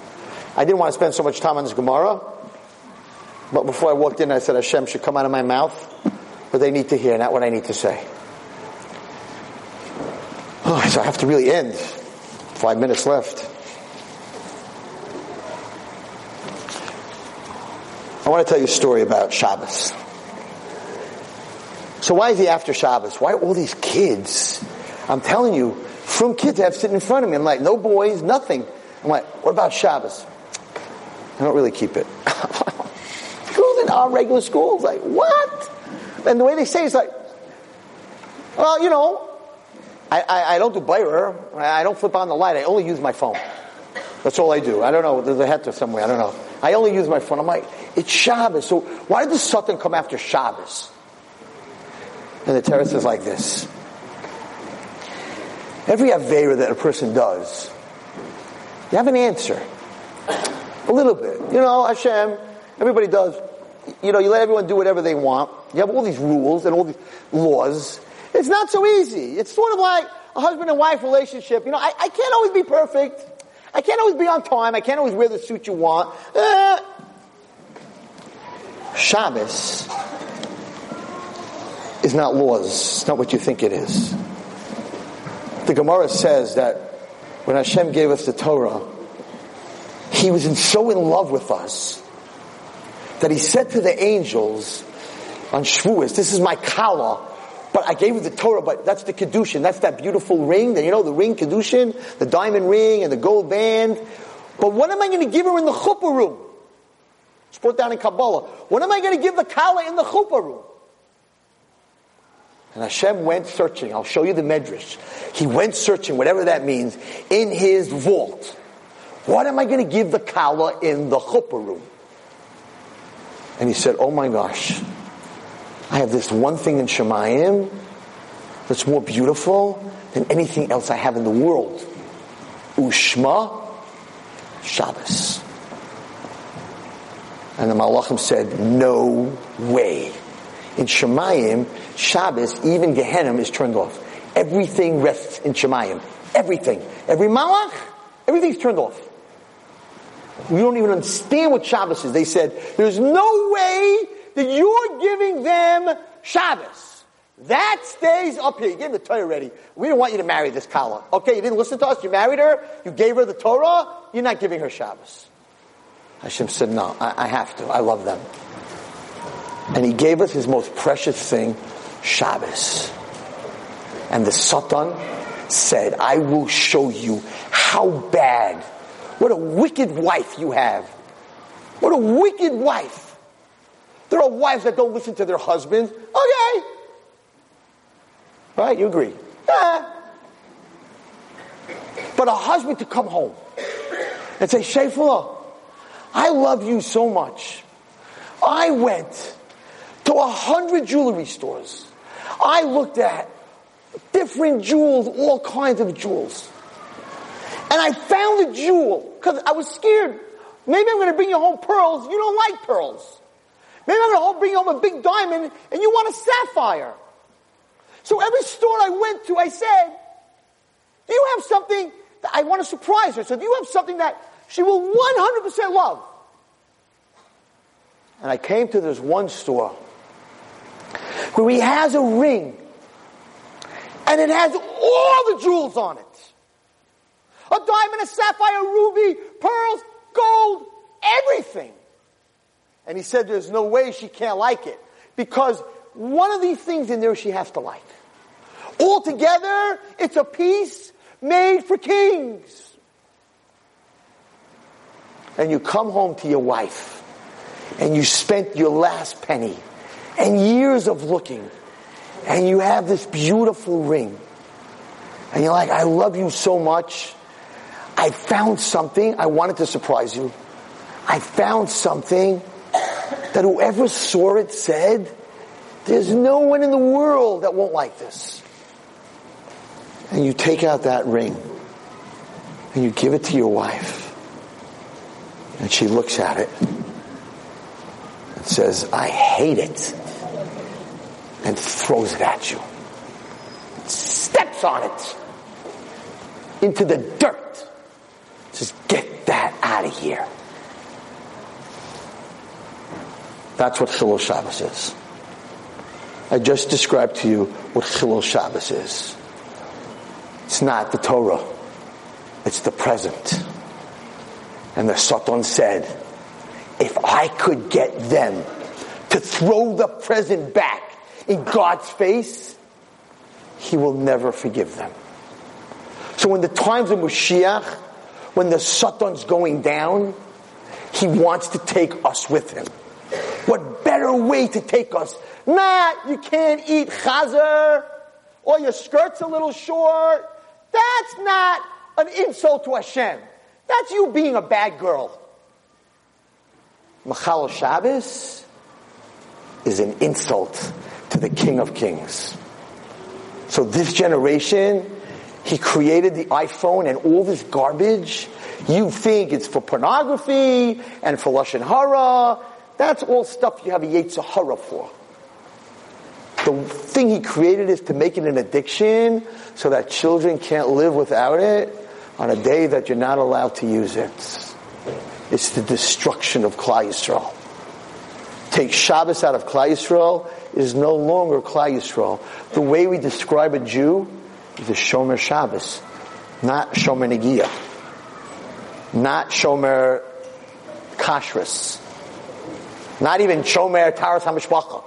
I didn't want to spend so much time on this Gemara, but before I walked in, I said Hashem should come out of my mouth, but they need to hear, not what I need to say. Oh, so I have to really end. Five minutes left. I want to tell you a story about Shabbos. So why is he after Shabbos? Why all these kids? I'm telling you, from kids I have sitting in front of me. I'm like, no boys, nothing. I'm like, what about Shabbos? I don't really keep it. schools in our regular schools, like, what? And the way they say it's like, well, you know, I, I, I don't do Bayer. I don't flip on the light. I only use my phone. That's all I do. I don't know. There's a heter somewhere. I don't know. I only use my phone. I'm like, it's Shabbos. So why did the come after Shabbos? And the terrace is like this. Every Avera that a person does, you have an answer. A little bit. You know, Hashem, everybody does. You know, you let everyone do whatever they want. You have all these rules and all these laws. It's not so easy. It's sort of like a husband and wife relationship. You know, I, I can't always be perfect. I can't always be on time. I can't always wear the suit you want. Uh, Shabbos is not laws. It's not what you think it is. The Gemara says that when Hashem gave us the Torah, He was in, so in love with us that He said to the angels on Shavuos, "This is my kala but I gave you the Torah, but that's the Kedushin. That's that beautiful ring. That, you know, the ring Kedushin, the diamond ring and the gold band. But what am I going to give her in the chuppah room? It's put down in Kabbalah. What am I going to give the Kala in the chuppah room? And Hashem went searching. I'll show you the medrash. He went searching, whatever that means, in his vault. What am I going to give the kala in the chuppah room? And he said, Oh my gosh, I have this one thing in Shemayim that's more beautiful than anything else I have in the world. Ushma Shabbos. And the Malachim said, No way. In Shemayim, Shabbos, even Gehenna is turned off. Everything rests in Shemayim. Everything. Every Malach, everything's turned off. We don't even understand what Shabbos is. They said, there's no way that you're giving them Shabbos. That stays up here. You gave the Torah already. We don't want you to marry this Kala. Okay, you didn't listen to us. You married her. You gave her the Torah. You're not giving her Shabbos. Hashem said, no, I, I have to. I love them. And he gave us his most precious thing, Shabbos. And the Satan said, I will show you how bad, what a wicked wife you have. What a wicked wife. There are wives that don't listen to their husbands. Okay. Right? You agree. Yeah. But a husband to come home and say, Shayfullah, I love you so much. I went to a hundred jewelry stores. I looked at different jewels, all kinds of jewels. And I found a jewel because I was scared. Maybe I'm going to bring you home pearls. You don't like pearls. Maybe I'm going to bring home a big diamond and you want a sapphire. So every store I went to, I said, do you have something that I want to surprise her? So do you have something that she will 100% love? And I came to this one store where he has a ring and it has all the jewels on it. A diamond, a sapphire, a ruby, pearls, gold, everything. And he said there's no way she can't like it because one of these things in there she has to like. Altogether, it's a piece made for kings. And you come home to your wife and you spent your last penny and years of looking and you have this beautiful ring and you're like, I love you so much. I found something. I wanted to surprise you. I found something that whoever saw it said, there's no one in the world that won't like this. And you take out that ring and you give it to your wife. And she looks at it and says, I hate it. And throws it at you. Steps on it into the dirt. Says, get that out of here. That's what Chilul Shabbos is. I just described to you what Chilul Shabbos is. It's not the Torah. It's the present. And the Satan said, if I could get them to throw the present back in God's face, He will never forgive them. So in the times of Mashiach, when the Satan's going down, He wants to take us with Him. What better way to take us? Not, you can't eat chazer, or your skirt's a little short. That's not an insult to Hashem. That's you being a bad girl. Machal Shabbos is an insult to the King of Kings. So this generation, he created the iPhone and all this garbage. You think it's for pornography and for Lashon Hara. That's all stuff you have a Yetzer Hara for. The thing he created is to make it an addiction so that children can't live without it on a day that you're not allowed to use it. It's the destruction of Klal Yisrael. Take Shabbos out of Klal Yisrael is no longer Klal Yisrael. The way we describe a Jew is a Shomer Shabbos, not Shomer Negiah, not Shomer Kashrus, not even Shomer Taharas HaMishpacha.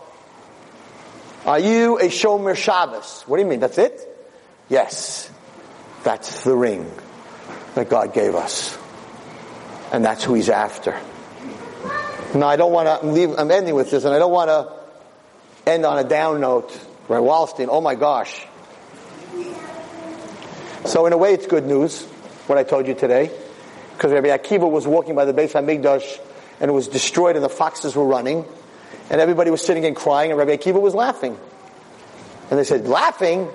Are you a Shomer Shabbos? What do you mean? That's it? Yes. That's the ring that God gave us. And that's who he's after. Now I don't want to leave, I'm ending with this and I don't want to end on a down note. Right, Wallerstein, oh my gosh. So in a way it's good news, what I told you today. Because Rabbi Akiva was walking by the base Beis HaMikdash and it was destroyed and the foxes were running. And everybody was sitting and crying and Rabbi Akiva was laughing. And they said, laughing?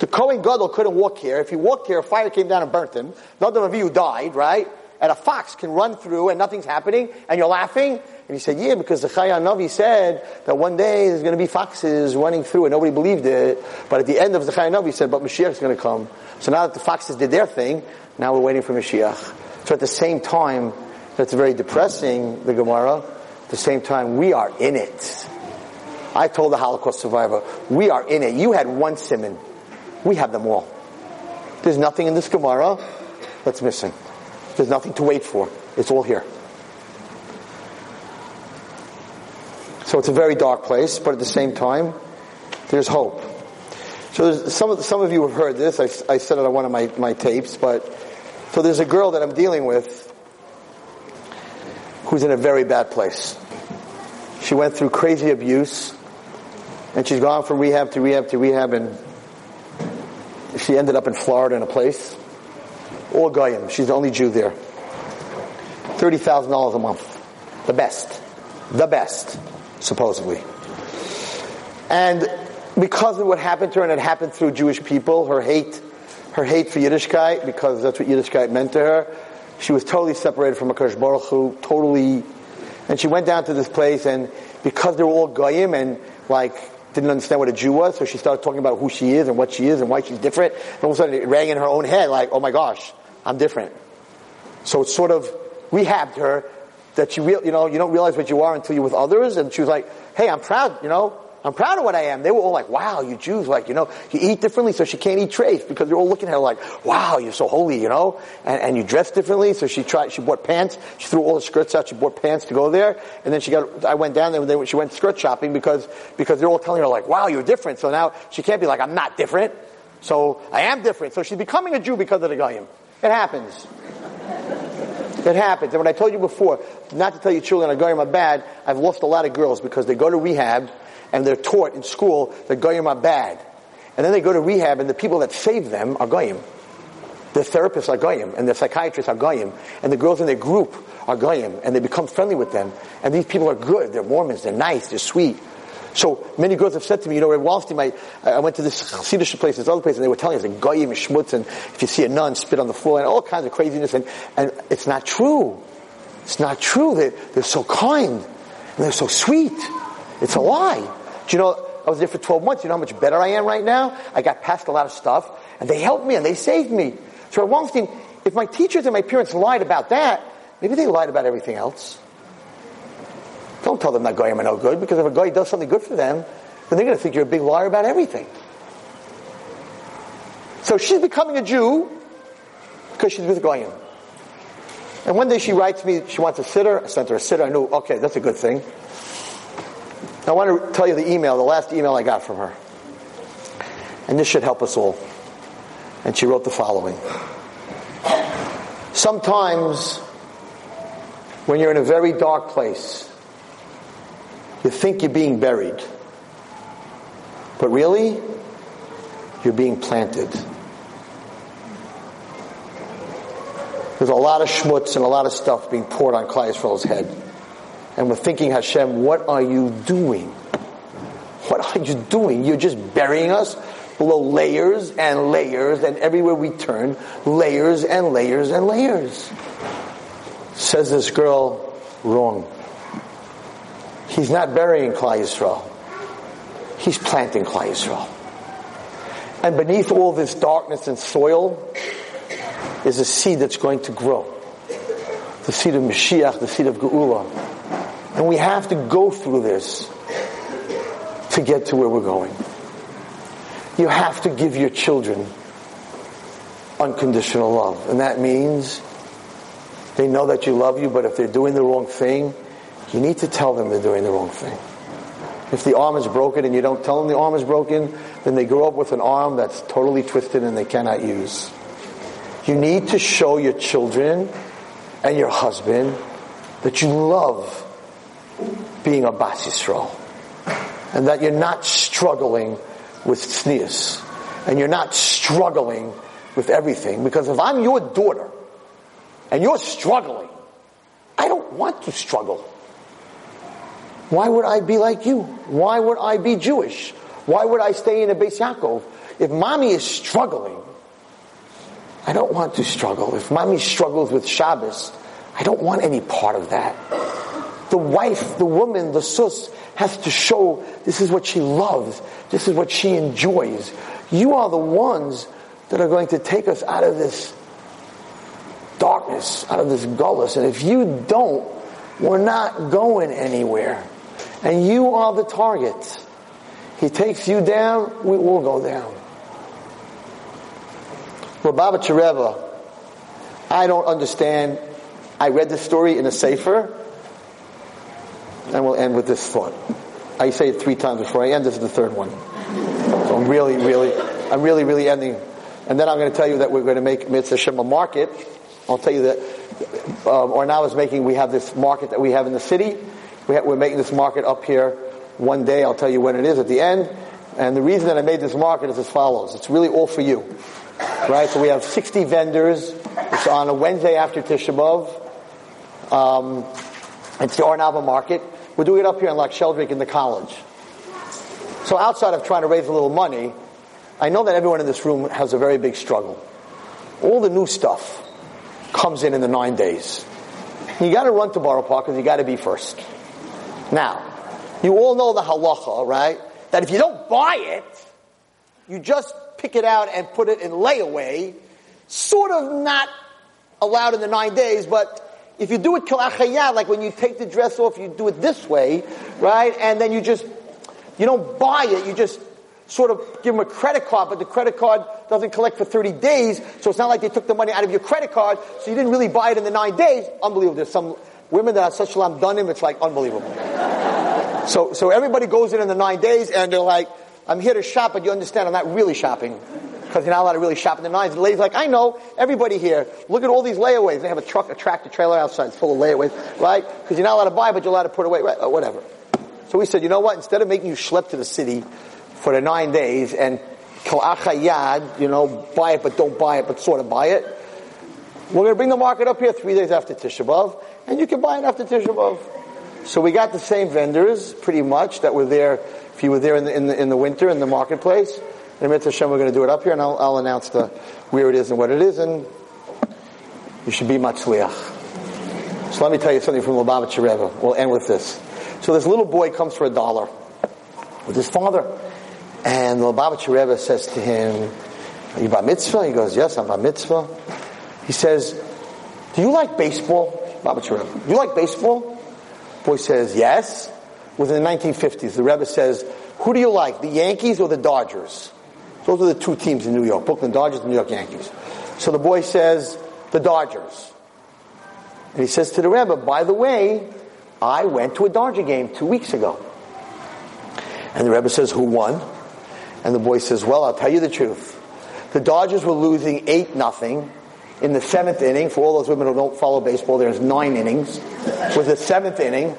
The Kohen Gadol couldn't walk here. If he walked here, a fire came down and burnt him. None of you died, right? And a fox can run through and nothing's happening and you're laughing? And he said, yeah, because the Chayah Navi said that one day there's going to be foxes running through and nobody believed it. But at the end of the Chayah Navi, said, but Mashiach is going to come. So now that the foxes did their thing, now we're waiting for Mashiach. So at the same time, that's very depressing, the Gemara. At the same time, we are in it. I told the Holocaust survivor, we are in it. You had one siman. We have them all. There's nothing in this Gemara that's missing. There's nothing to wait for. It's all here. So it's a very dark place, but at the same time, there's hope. So some of, some of you have heard this. I, I said it on one of my, my tapes, but so there's a girl that I'm dealing with who's in a very bad place. She went through crazy abuse, and she's gone from rehab to rehab to rehab, and she ended up in Florida in a place. All Goyim. She's the only Jew there. $30,000 a month. The best. The best, supposedly. And because of what happened to her, and it happened through Jewish people, her hate, her hate for Yiddishkeit, because that's what Yiddishkeit meant to her, she was totally separated from Akash Baruch Hu, totally, and she went down to this place, and because they were all Goyim, and like, didn't understand what a Jew was, so she started talking about who she is and what she is and why she's different, and all of a sudden it rang in her own head, like, oh my gosh, I'm different. So it sort of rehabbed her that she, real, you know, you don't realize what you are until you're with others, and she was like, hey, I'm proud, you know, I'm proud of what I am. They were all like, wow, you Jews, like, you know, you eat differently, so she can't eat treif because they're all looking at her like, wow, you're so holy, you know, and, and you dress differently. So she tried, she bought pants. She threw all the skirts out. She bought pants to go there. And then she got, I went down there and they, she went skirt shopping because, because they're all telling her like, wow, you're different. So now she can't be like, I'm not different. So I am different. So she's becoming a Jew because of the Goyim. It happens. It happens. And what I told you before, not to tell you children are Goyim are bad, I've lost a lot of girls because they go to rehab and they're taught in school that Goyim are bad. And then they go to rehab and the people that save them are Goyim. The therapists are Goyim and the psychiatrists are Goyim and the girls in their group are Goyim and they become friendly with them. And these people are good. They're Mormons. They're nice. They're sweet. So many girls have said to me, you know, at Wallerstein, I, I went to this Cedar place, this other place, and they were telling us that goyim is schmutz, and if you see a nun, spit on the floor, and all kinds of craziness, and, and it's not true. It's not true. They're, they're so kind, and they're so sweet. It's a lie. Do you know, I was there for 12 months. You know how much better I am right now? I got past a lot of stuff, and they helped me, and they saved me. So at Wallerstein, if my teachers and my parents lied about that, maybe they lied about everything else. Don't tell them that goyim are no good, because if a guy does something good for them, then they're going to think you're a big liar about everything. So she's becoming a Jew because she's with goyim. And one day she writes me, she wants a siddur. I sent her a siddur. I knew, okay, that's a good thing. I want to tell you the email, the last email I got from her. And this should help us all. And she wrote the following. Sometimes, when you're in a very dark place, you think you're being buried. But really, you're being planted. There's a lot of schmutz and a lot of stuff being poured on Klal Yisrael's head. And we're thinking, Hashem, what are you doing? What are you doing? You're just burying us below layers and layers, and everywhere we turn, layers and layers and layers. Says this girl, wrong. He's not burying Klal Yisrael. He's planting Klal Yisrael. And beneath all this darkness and soil is a seed that's going to grow. The seed of Mashiach, the seed of Geula. And we have to go through this to get to where we're going. You have to give your children unconditional love. And that means they know that you love you, but if they're doing the wrong thing, you need to tell them they're doing the wrong thing. If the arm is broken and you don't tell them the arm is broken, then they grow up with an arm that's totally twisted and they cannot use. You need to show your children and your husband that you love being a Bas Yisrael. and that you're not struggling with sneers and you're not struggling with everything. Because if I'm your daughter and you're struggling, I don't want to struggle. Why would I be like you? Why would I be Jewish? Why would I stay in a Beis Yaakov? If mommy is struggling, I don't want to struggle. If mommy struggles with Shabbos, I don't want any part of that. The wife, the woman, the sus has to show this is what she loves. This is what she enjoys. You are the ones that are going to take us out of this darkness, out of this gullus. And if you don't, we're not going anywhere. And you are the target. He takes you down, we will go down. Lubavitcher Rebbe, I don't understand. I read the story in a Sefer, and we'll end with this thought. I say it three times before I end. This is the third one. So I'm really, really, I'm really, really ending. And then I'm going to tell you that we're going to make Mitzvah Shema market. I'll tell you that um, Ornal is making, we have this market that we have in the city. We we're making this market up here one day. I'll tell you when it is at the end. And the reason that I made this market is as follows. It's really all for you. Right? So we have 60 vendors. It's on a Wednesday after Tisha B'Av. Um, it's the Arnava market. We're doing it up here in Loch Sheldrake in the college. So outside of trying to raise a little money, I know that everyone in this room has a very big struggle. All the new stuff comes in in the nine days. You got to run to Borough Park because you got to be first. Now, you all know the halacha, right? That if you don't buy it, you just pick it out and put it in layaway. Sort of not allowed in the nine days, but if you do it kalachayah, like when you take the dress off, you do it this way, right? And then you just, you don't buy it, you just sort of give them a credit card, but the credit card doesn't collect for 30 days, so it's not like they took the money out of your credit card, so you didn't really buy it in the nine days. Unbelievable. There's some women that have such lam him, it's like unbelievable. so, so everybody goes in in the nine days and they're like, I'm here to shop, but you understand I'm not really shopping. Because you're not allowed to really shop in the nines. And the lady's like, I know, everybody here, look at all these layaways. They have a truck, a tractor trailer outside, it's full of layaways, right? Because you're not allowed to buy, but you're allowed to put away, right? Or whatever. So we said, you know what? Instead of making you schlep to the city, for the nine days and kalachayad, you know, buy it but don't buy it but sort of buy it. We're going to bring the market up here three days after Tisha B'Av, and you can buy it after Tisha B'Av. So we got the same vendors, pretty much, that were there, if you were there in the, in the, in the winter in the marketplace. And Mitzvah we're going to do it up here, and I'll, I'll, announce the where it is and what it is, and you should be matzliach. So let me tell you something from Lubavitcher Rebbe. We'll end with this. So this little boy comes for a dollar with his father. And the Lubavitcher Rebbe says to him, Are you bar mitzvah? He goes, Yes, I'm bar mitzvah. He says, Do you like baseball? Lubavitcher Rebbe, do you like baseball? Boy says, Yes. Within the 1950s, the Rebbe says, Who do you like, the Yankees or the Dodgers? Those are the two teams in New York, Brooklyn Dodgers and New York Yankees. So the boy says, The Dodgers. And he says to the Rebbe, By the way, I went to a Dodger game two weeks ago. And the Rebbe says, Who won? And the boy says, well, I'll tell you the truth. The Dodgers were losing 8 nothing in the seventh inning. For all those women who don't follow baseball, there's nine innings. It was the seventh inning.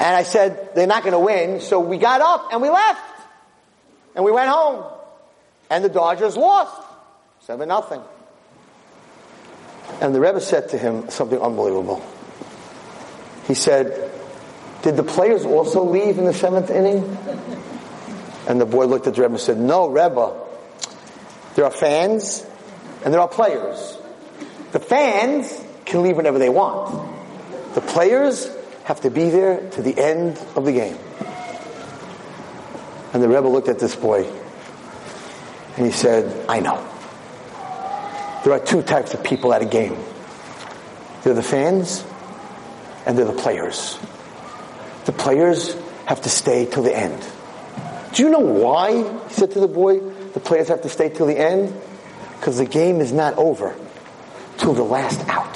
And I said, they're not going to win. So we got up and we left. And we went home. And the Dodgers lost. 7 nothing. And the Rebbe said to him something unbelievable. He said, did the players also leave in the seventh inning? And the boy looked at the Rebbe and said, No, Rebbe. There are fans and there are players. The fans can leave whenever they want. The players have to be there to the end of the game. And the Rebbe looked at this boy and he said, I know. There are two types of people at a game. They're the fans and they're the players. The players have to stay till the end. Do you know why, he said to the boy, the players have to stay till the end? Because the game is not over till the last out.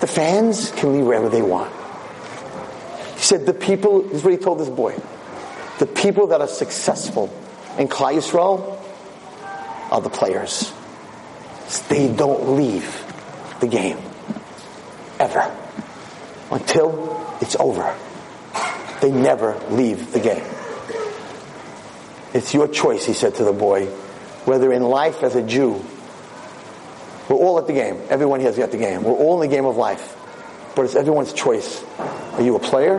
The fans can leave wherever they want. He said the people, this is what he told this boy, the people that are successful in Klal Yisrael are the players. They don't leave the game. Ever. Until it's over. They never leave the game. It's your choice, he said to the boy, whether in life as a Jew, we're all at the game. Everyone here is at the game. We're all in the game of life. But it's everyone's choice. Are you a player?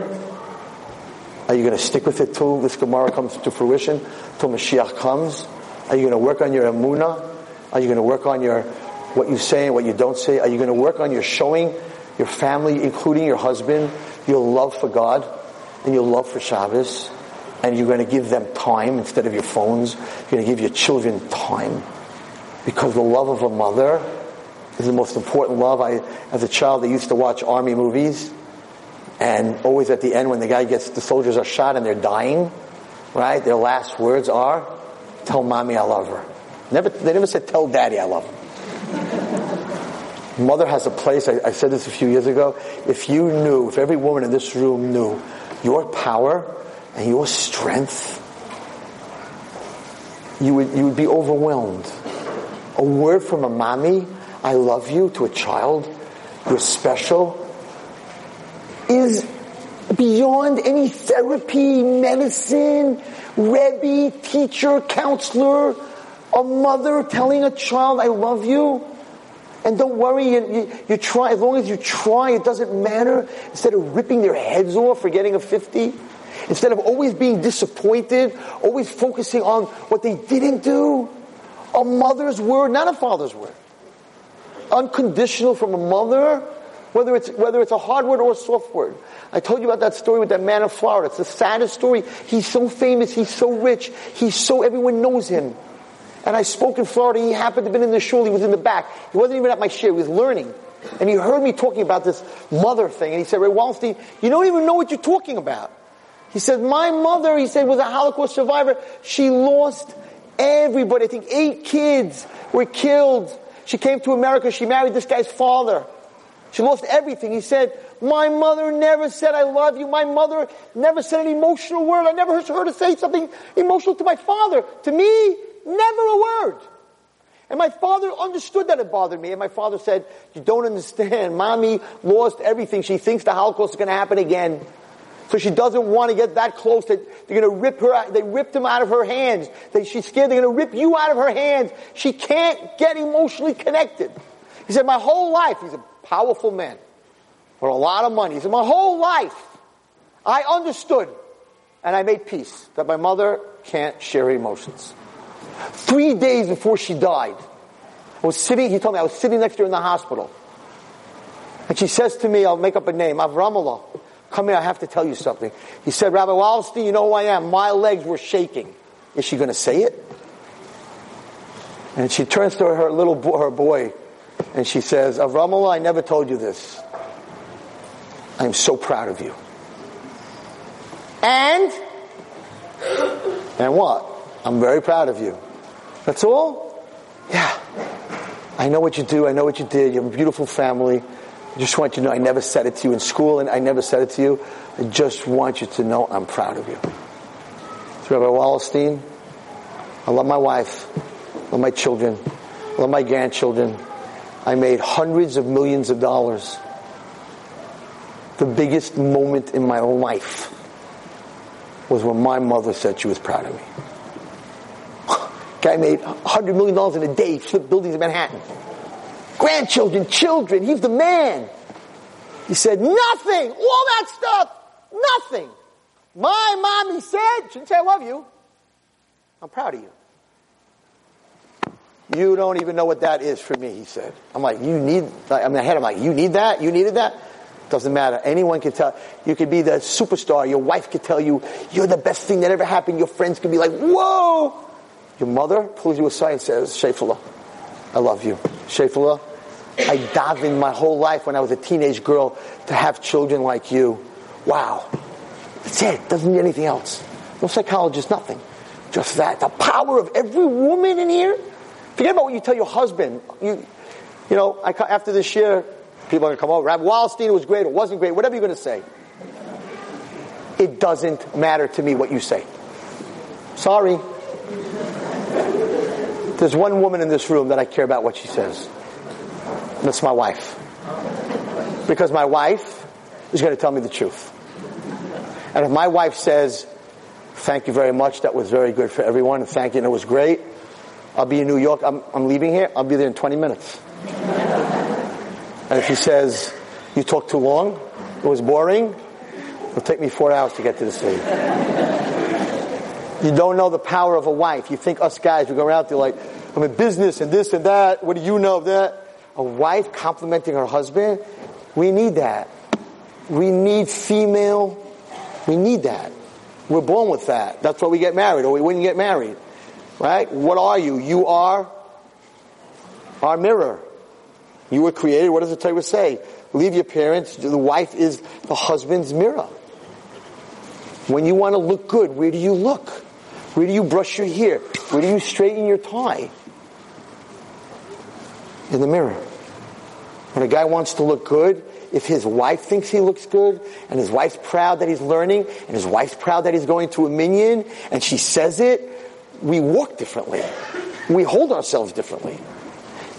Are you going to stick with it till this Gemara comes to fruition, till Mashiach comes? Are you going to work on your Emunah? Are you going to work on your what you say and what you don't say? Are you going to work on your showing your family, including your husband, your love for God and your love for Shabbos? And you're going to give them time instead of your phones. You're going to give your children time. Because the love of a mother is the most important love. I, as a child, I used to watch army movies. And always at the end, when the guy gets, the soldiers are shot and they're dying, right? Their last words are, tell mommy I love her. Never, they never said, tell daddy I love him. Mother has a place, I, I said this a few years ago. If you knew, if every woman in this room knew your power and your strength, you would, you would be overwhelmed. A word from a mommy, I love you, to a child, you're special, is beyond any therapy, medicine, Rebbe, teacher, counselor, a mother telling a child, I love you. And don't worry, you, you, you, try, as long as you try, it doesn't matter. Instead of ripping their heads off for getting a 50, instead of always being disappointed, always focusing on what they didn't do, a mother's word, not a father's word. Unconditional from a mother, whether it's, whether it's a hard word or a soft word. I told you about that story with that man in Florida. It's the saddest story. He's so famous, he's so rich, he's so, everyone knows him. And I spoke in Florida. He happened to been in the shul. He was in the back. He wasn't even at my shiur. He was learning. And he heard me talking about this mother thing. And he said, Ray Wallerstein, you don't even know what you're talking about. He said, my mother, he said, was a Holocaust survivor. She lost everybody. I think eight kids were killed. She came to America. She married this guy's father. She lost everything. He said, my mother never said I love you. My mother never said an emotional word. I never heard her say something emotional to my father. To me, Never a word. And my father understood that it bothered me. And my father said, you don't understand. Mommy lost everything. She thinks the Holocaust is going to happen again. So she doesn't want to get that close that they're going to rip her, out. they ripped him out of her hands. She's scared they're going to rip you out of her hands. She can't get emotionally connected. He said, my whole life, he's a powerful man with a lot of money. He said, my whole life, I understood and I made peace that my mother can't share emotions. Three days before she died, I was sitting, he told me, I was sitting next to her in the hospital. And she says to me, I'll make up a name, Avramallah, come here, I have to tell you something. He said, Rabbi Wallerstein, you know who I am. My legs were shaking. Is she going to say it? And she turns to her little her boy, and she says, Avramallah, I never told you this. I am so proud of you. And, and what? I'm very proud of you. That's all? Yeah. I know what you do. I know what you did. You have a beautiful family. I just want you to know I never said it to you in school and I never said it to you. I just want you to know I'm proud of you. So Rabbi Wallerstein, I love my wife, I love my children, I love my grandchildren. I made hundreds of millions of dollars. The biggest moment in my life was when my mother said she was proud of me. Guy made $100 million in a day, flipped buildings in Manhattan. Grandchildren, children, he's the man. He said, nothing, all that stuff, nothing. My mommy said, shouldn't say I love you. I'm proud of you. You don't even know what that is for me, he said. I'm like, you need, I'm ahead, I'm like, you need that? You needed that? Doesn't matter. Anyone can tell. You could be the superstar. Your wife could tell you, you're the best thing that ever happened. Your friends could be like, whoa! Your mother pulls you aside and says, Shefala, I love you. Shefala, I davened my whole life when I was a teenage girl to have children like you. Wow. That's it. Doesn't need anything else. No psychologist, nothing. Just that. The power of every woman in here. Forget about what you tell your husband. You, you know, I, after this year, people are going to come over. Rabbi Wallerstein was great or wasn't great, whatever you're going to say. It doesn't matter to me what you say. Sorry. There's one woman in this room that I care about what she says. That's my wife. Because my wife is going to tell me the truth. And if my wife says, thank you very much, that was very good for everyone, and thank you, and it was great, I'll be in New York, I'm, I'm leaving here, I'll be there in 20 minutes. and if she says, you talk too long, it was boring, it'll take me four hours to get to the city. you don't know the power of a wife. You think us guys, we go around there like, I'm in business and this and that, what do you know of that? A wife complimenting her husband, we need that. We need female, we need that. We're born with that. That's why we get married, or we wouldn't get married. Right? What are you? You are our mirror. You were created, what does the Torah say? Leave your parents, the wife is the husband's mirror. When you want to look good, where do you look? Where do you brush your hair? Where do you straighten your tie? In the mirror. When a guy wants to look good, if his wife thinks he looks good, and his wife's proud that he's learning, and his wife's proud that he's going to a minyan, and she says it, we walk differently. We hold ourselves differently.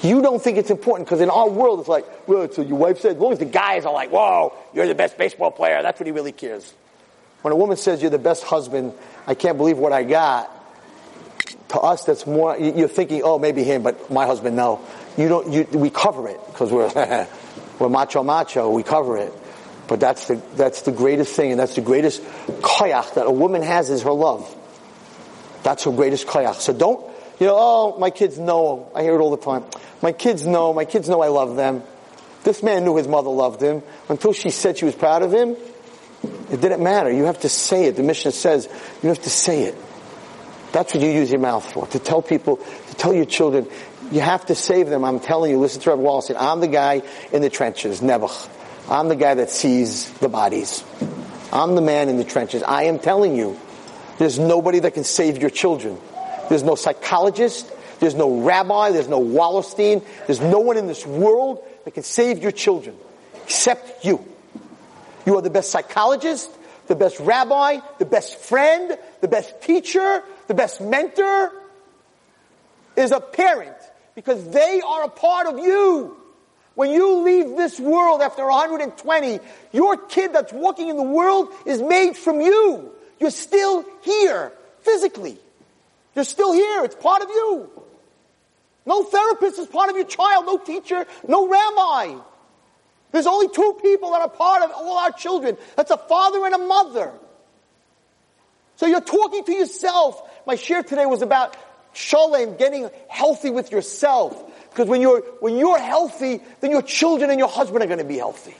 You don't think it's important because in our world it's like, well, so your wife said, as long as the guys are like, whoa, you're the best baseball player, that's what he really cares. When a woman says you're the best husband, I can't believe what I got. To us, that's more, you're thinking, oh, maybe him, but my husband, no. You don't, you, we cover it because we're, we're macho macho, we cover it. But that's the, that's the greatest thing and that's the greatest koyach that a woman has is her love. That's her greatest koyach. So don't, you know, oh, my kids know. I hear it all the time. My kids know. My kids know I love them. This man knew his mother loved him. Until she said she was proud of him, it didn't matter. You have to say it. The mission says you have to say it. That's what you use your mouth for. To tell people, to tell your children, you have to save them. I'm telling you, listen to Rabbi Wallerstein. I'm the guy in the trenches, Nebuch. I'm the guy that sees the bodies. I'm the man in the trenches. I am telling you, there's nobody that can save your children. There's no psychologist. There's no rabbi. There's no Wallerstein. There's no one in this world that can save your children except you. You are the best psychologist, the best rabbi, the best friend, the best teacher, the best mentor is a parent because they are a part of you. When you leave this world after 120, your kid that's walking in the world is made from you. You're still here physically. You're still here. It's part of you. No therapist is part of your child, no teacher, no rabbi. There's only two people that are part of all our children. That's a father and a mother. So you're talking to yourself. My shiur today was about shalom, getting healthy with yourself. Because when you're, when you're healthy, then your children and your husband are going to be healthy.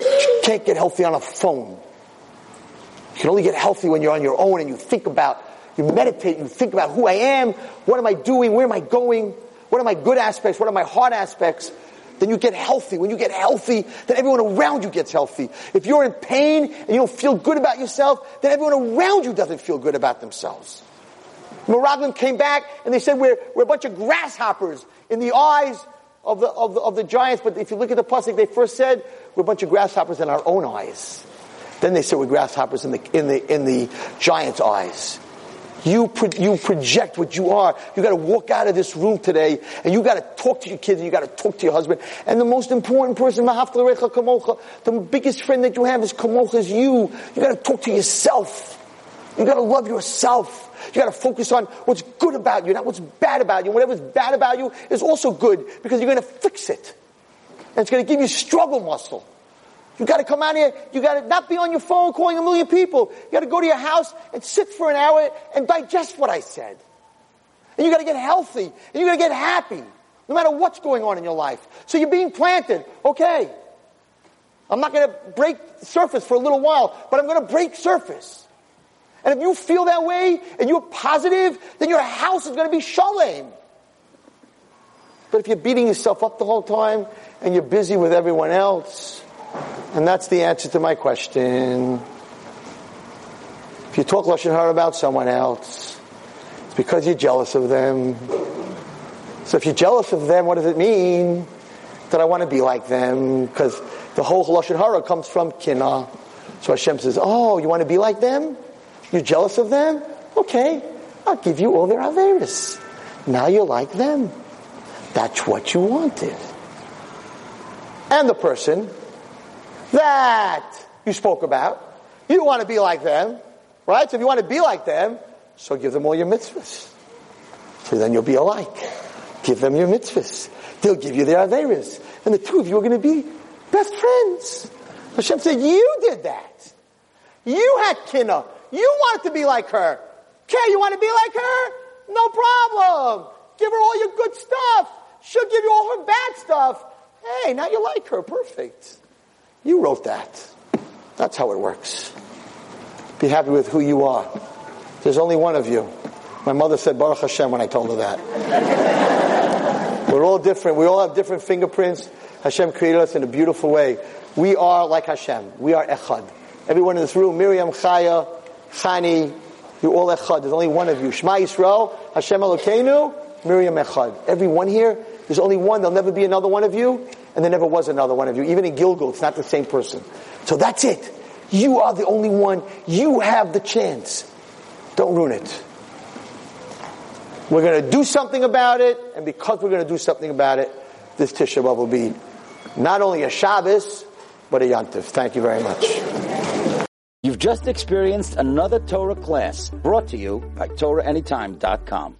You can't get healthy on a phone. You can only get healthy when you're on your own and you think about, you meditate, you think about who I am, what am I doing, where am I going, what are my good aspects, what are my hard aspects. Then you get healthy. When you get healthy, then everyone around you gets healthy. If you're in pain and you don't feel good about yourself, then everyone around you doesn't feel good about themselves. Meraglim came back and they said we're, we're a bunch of grasshoppers in the eyes of the, of the, of the giants. But if you look at the pasuk, they first said we're a bunch of grasshoppers in our own eyes. Then they said we're grasshoppers in the, in the, in the giant's eyes. You, pro- you project what you are. You gotta walk out of this room today and you gotta talk to your kids and you gotta talk to your husband. And the most important person, the biggest friend that you have is kamocha, is you. You gotta talk to yourself. You gotta love yourself. You gotta focus on what's good about you, not what's bad about you. Whatever's bad about you is also good because you're gonna fix it. And it's gonna give you struggle muscle. You gotta come out here, you gotta not be on your phone calling a million people. You gotta go to your house and sit for an hour and digest what I said. And you gotta get healthy, and you gotta get happy, no matter what's going on in your life. So you're being planted, okay. I'm not gonna break surface for a little while, but I'm gonna break surface. And if you feel that way, and you're positive, then your house is gonna be shalom. But if you're beating yourself up the whole time, and you're busy with everyone else, and that's the answer to my question. If you talk Lashon Hara about someone else, it's because you're jealous of them. So if you're jealous of them, what does it mean? That I want to be like them? Because the whole Lashon Hara comes from kina. So Hashem says, oh, you want to be like them? You're jealous of them? Okay, I'll give you all their averis. Now you're like them. That's what you wanted. And the person that you spoke about, You want to be like them, right? So if you want to be like them, so give them all your mitzvahs. So then you'll be alike. Give them your mitzvahs. They'll give you their averas. And the two of you are going to be best friends. Hashem said, you did that. You had kinna. You wanted to be like her. Okay, you want to be like her? No problem. Give her all your good stuff. She'll give you all her bad stuff. Hey, now you like her. Perfect. You wrote that. That's how it works. Be happy with who you are. There's only one of you. My mother said Baruch Hashem when I told her that. We're all different. We all have different fingerprints. Hashem created us in a beautiful way. We are like Hashem. We are Echad. Everyone in this room, Miriam, Chaya, Chani, you're all Echad. There's only one of you. Shema Yisrael, Hashem Elokeinu, Miriam Echad. Everyone here, there's only one. There'll never be another one of you, and there never was another one of you. Even in gilgul, it's not the same person. So that's it. You are the only one. You have the chance. Don't ruin it. We're going to do something about it, and because we're going to do something about it, this Tisha B'Av will be not only a Shabbos, but a Yantiv. Thank you very much. You've just experienced another Torah class brought to you by TorahAnytime.com.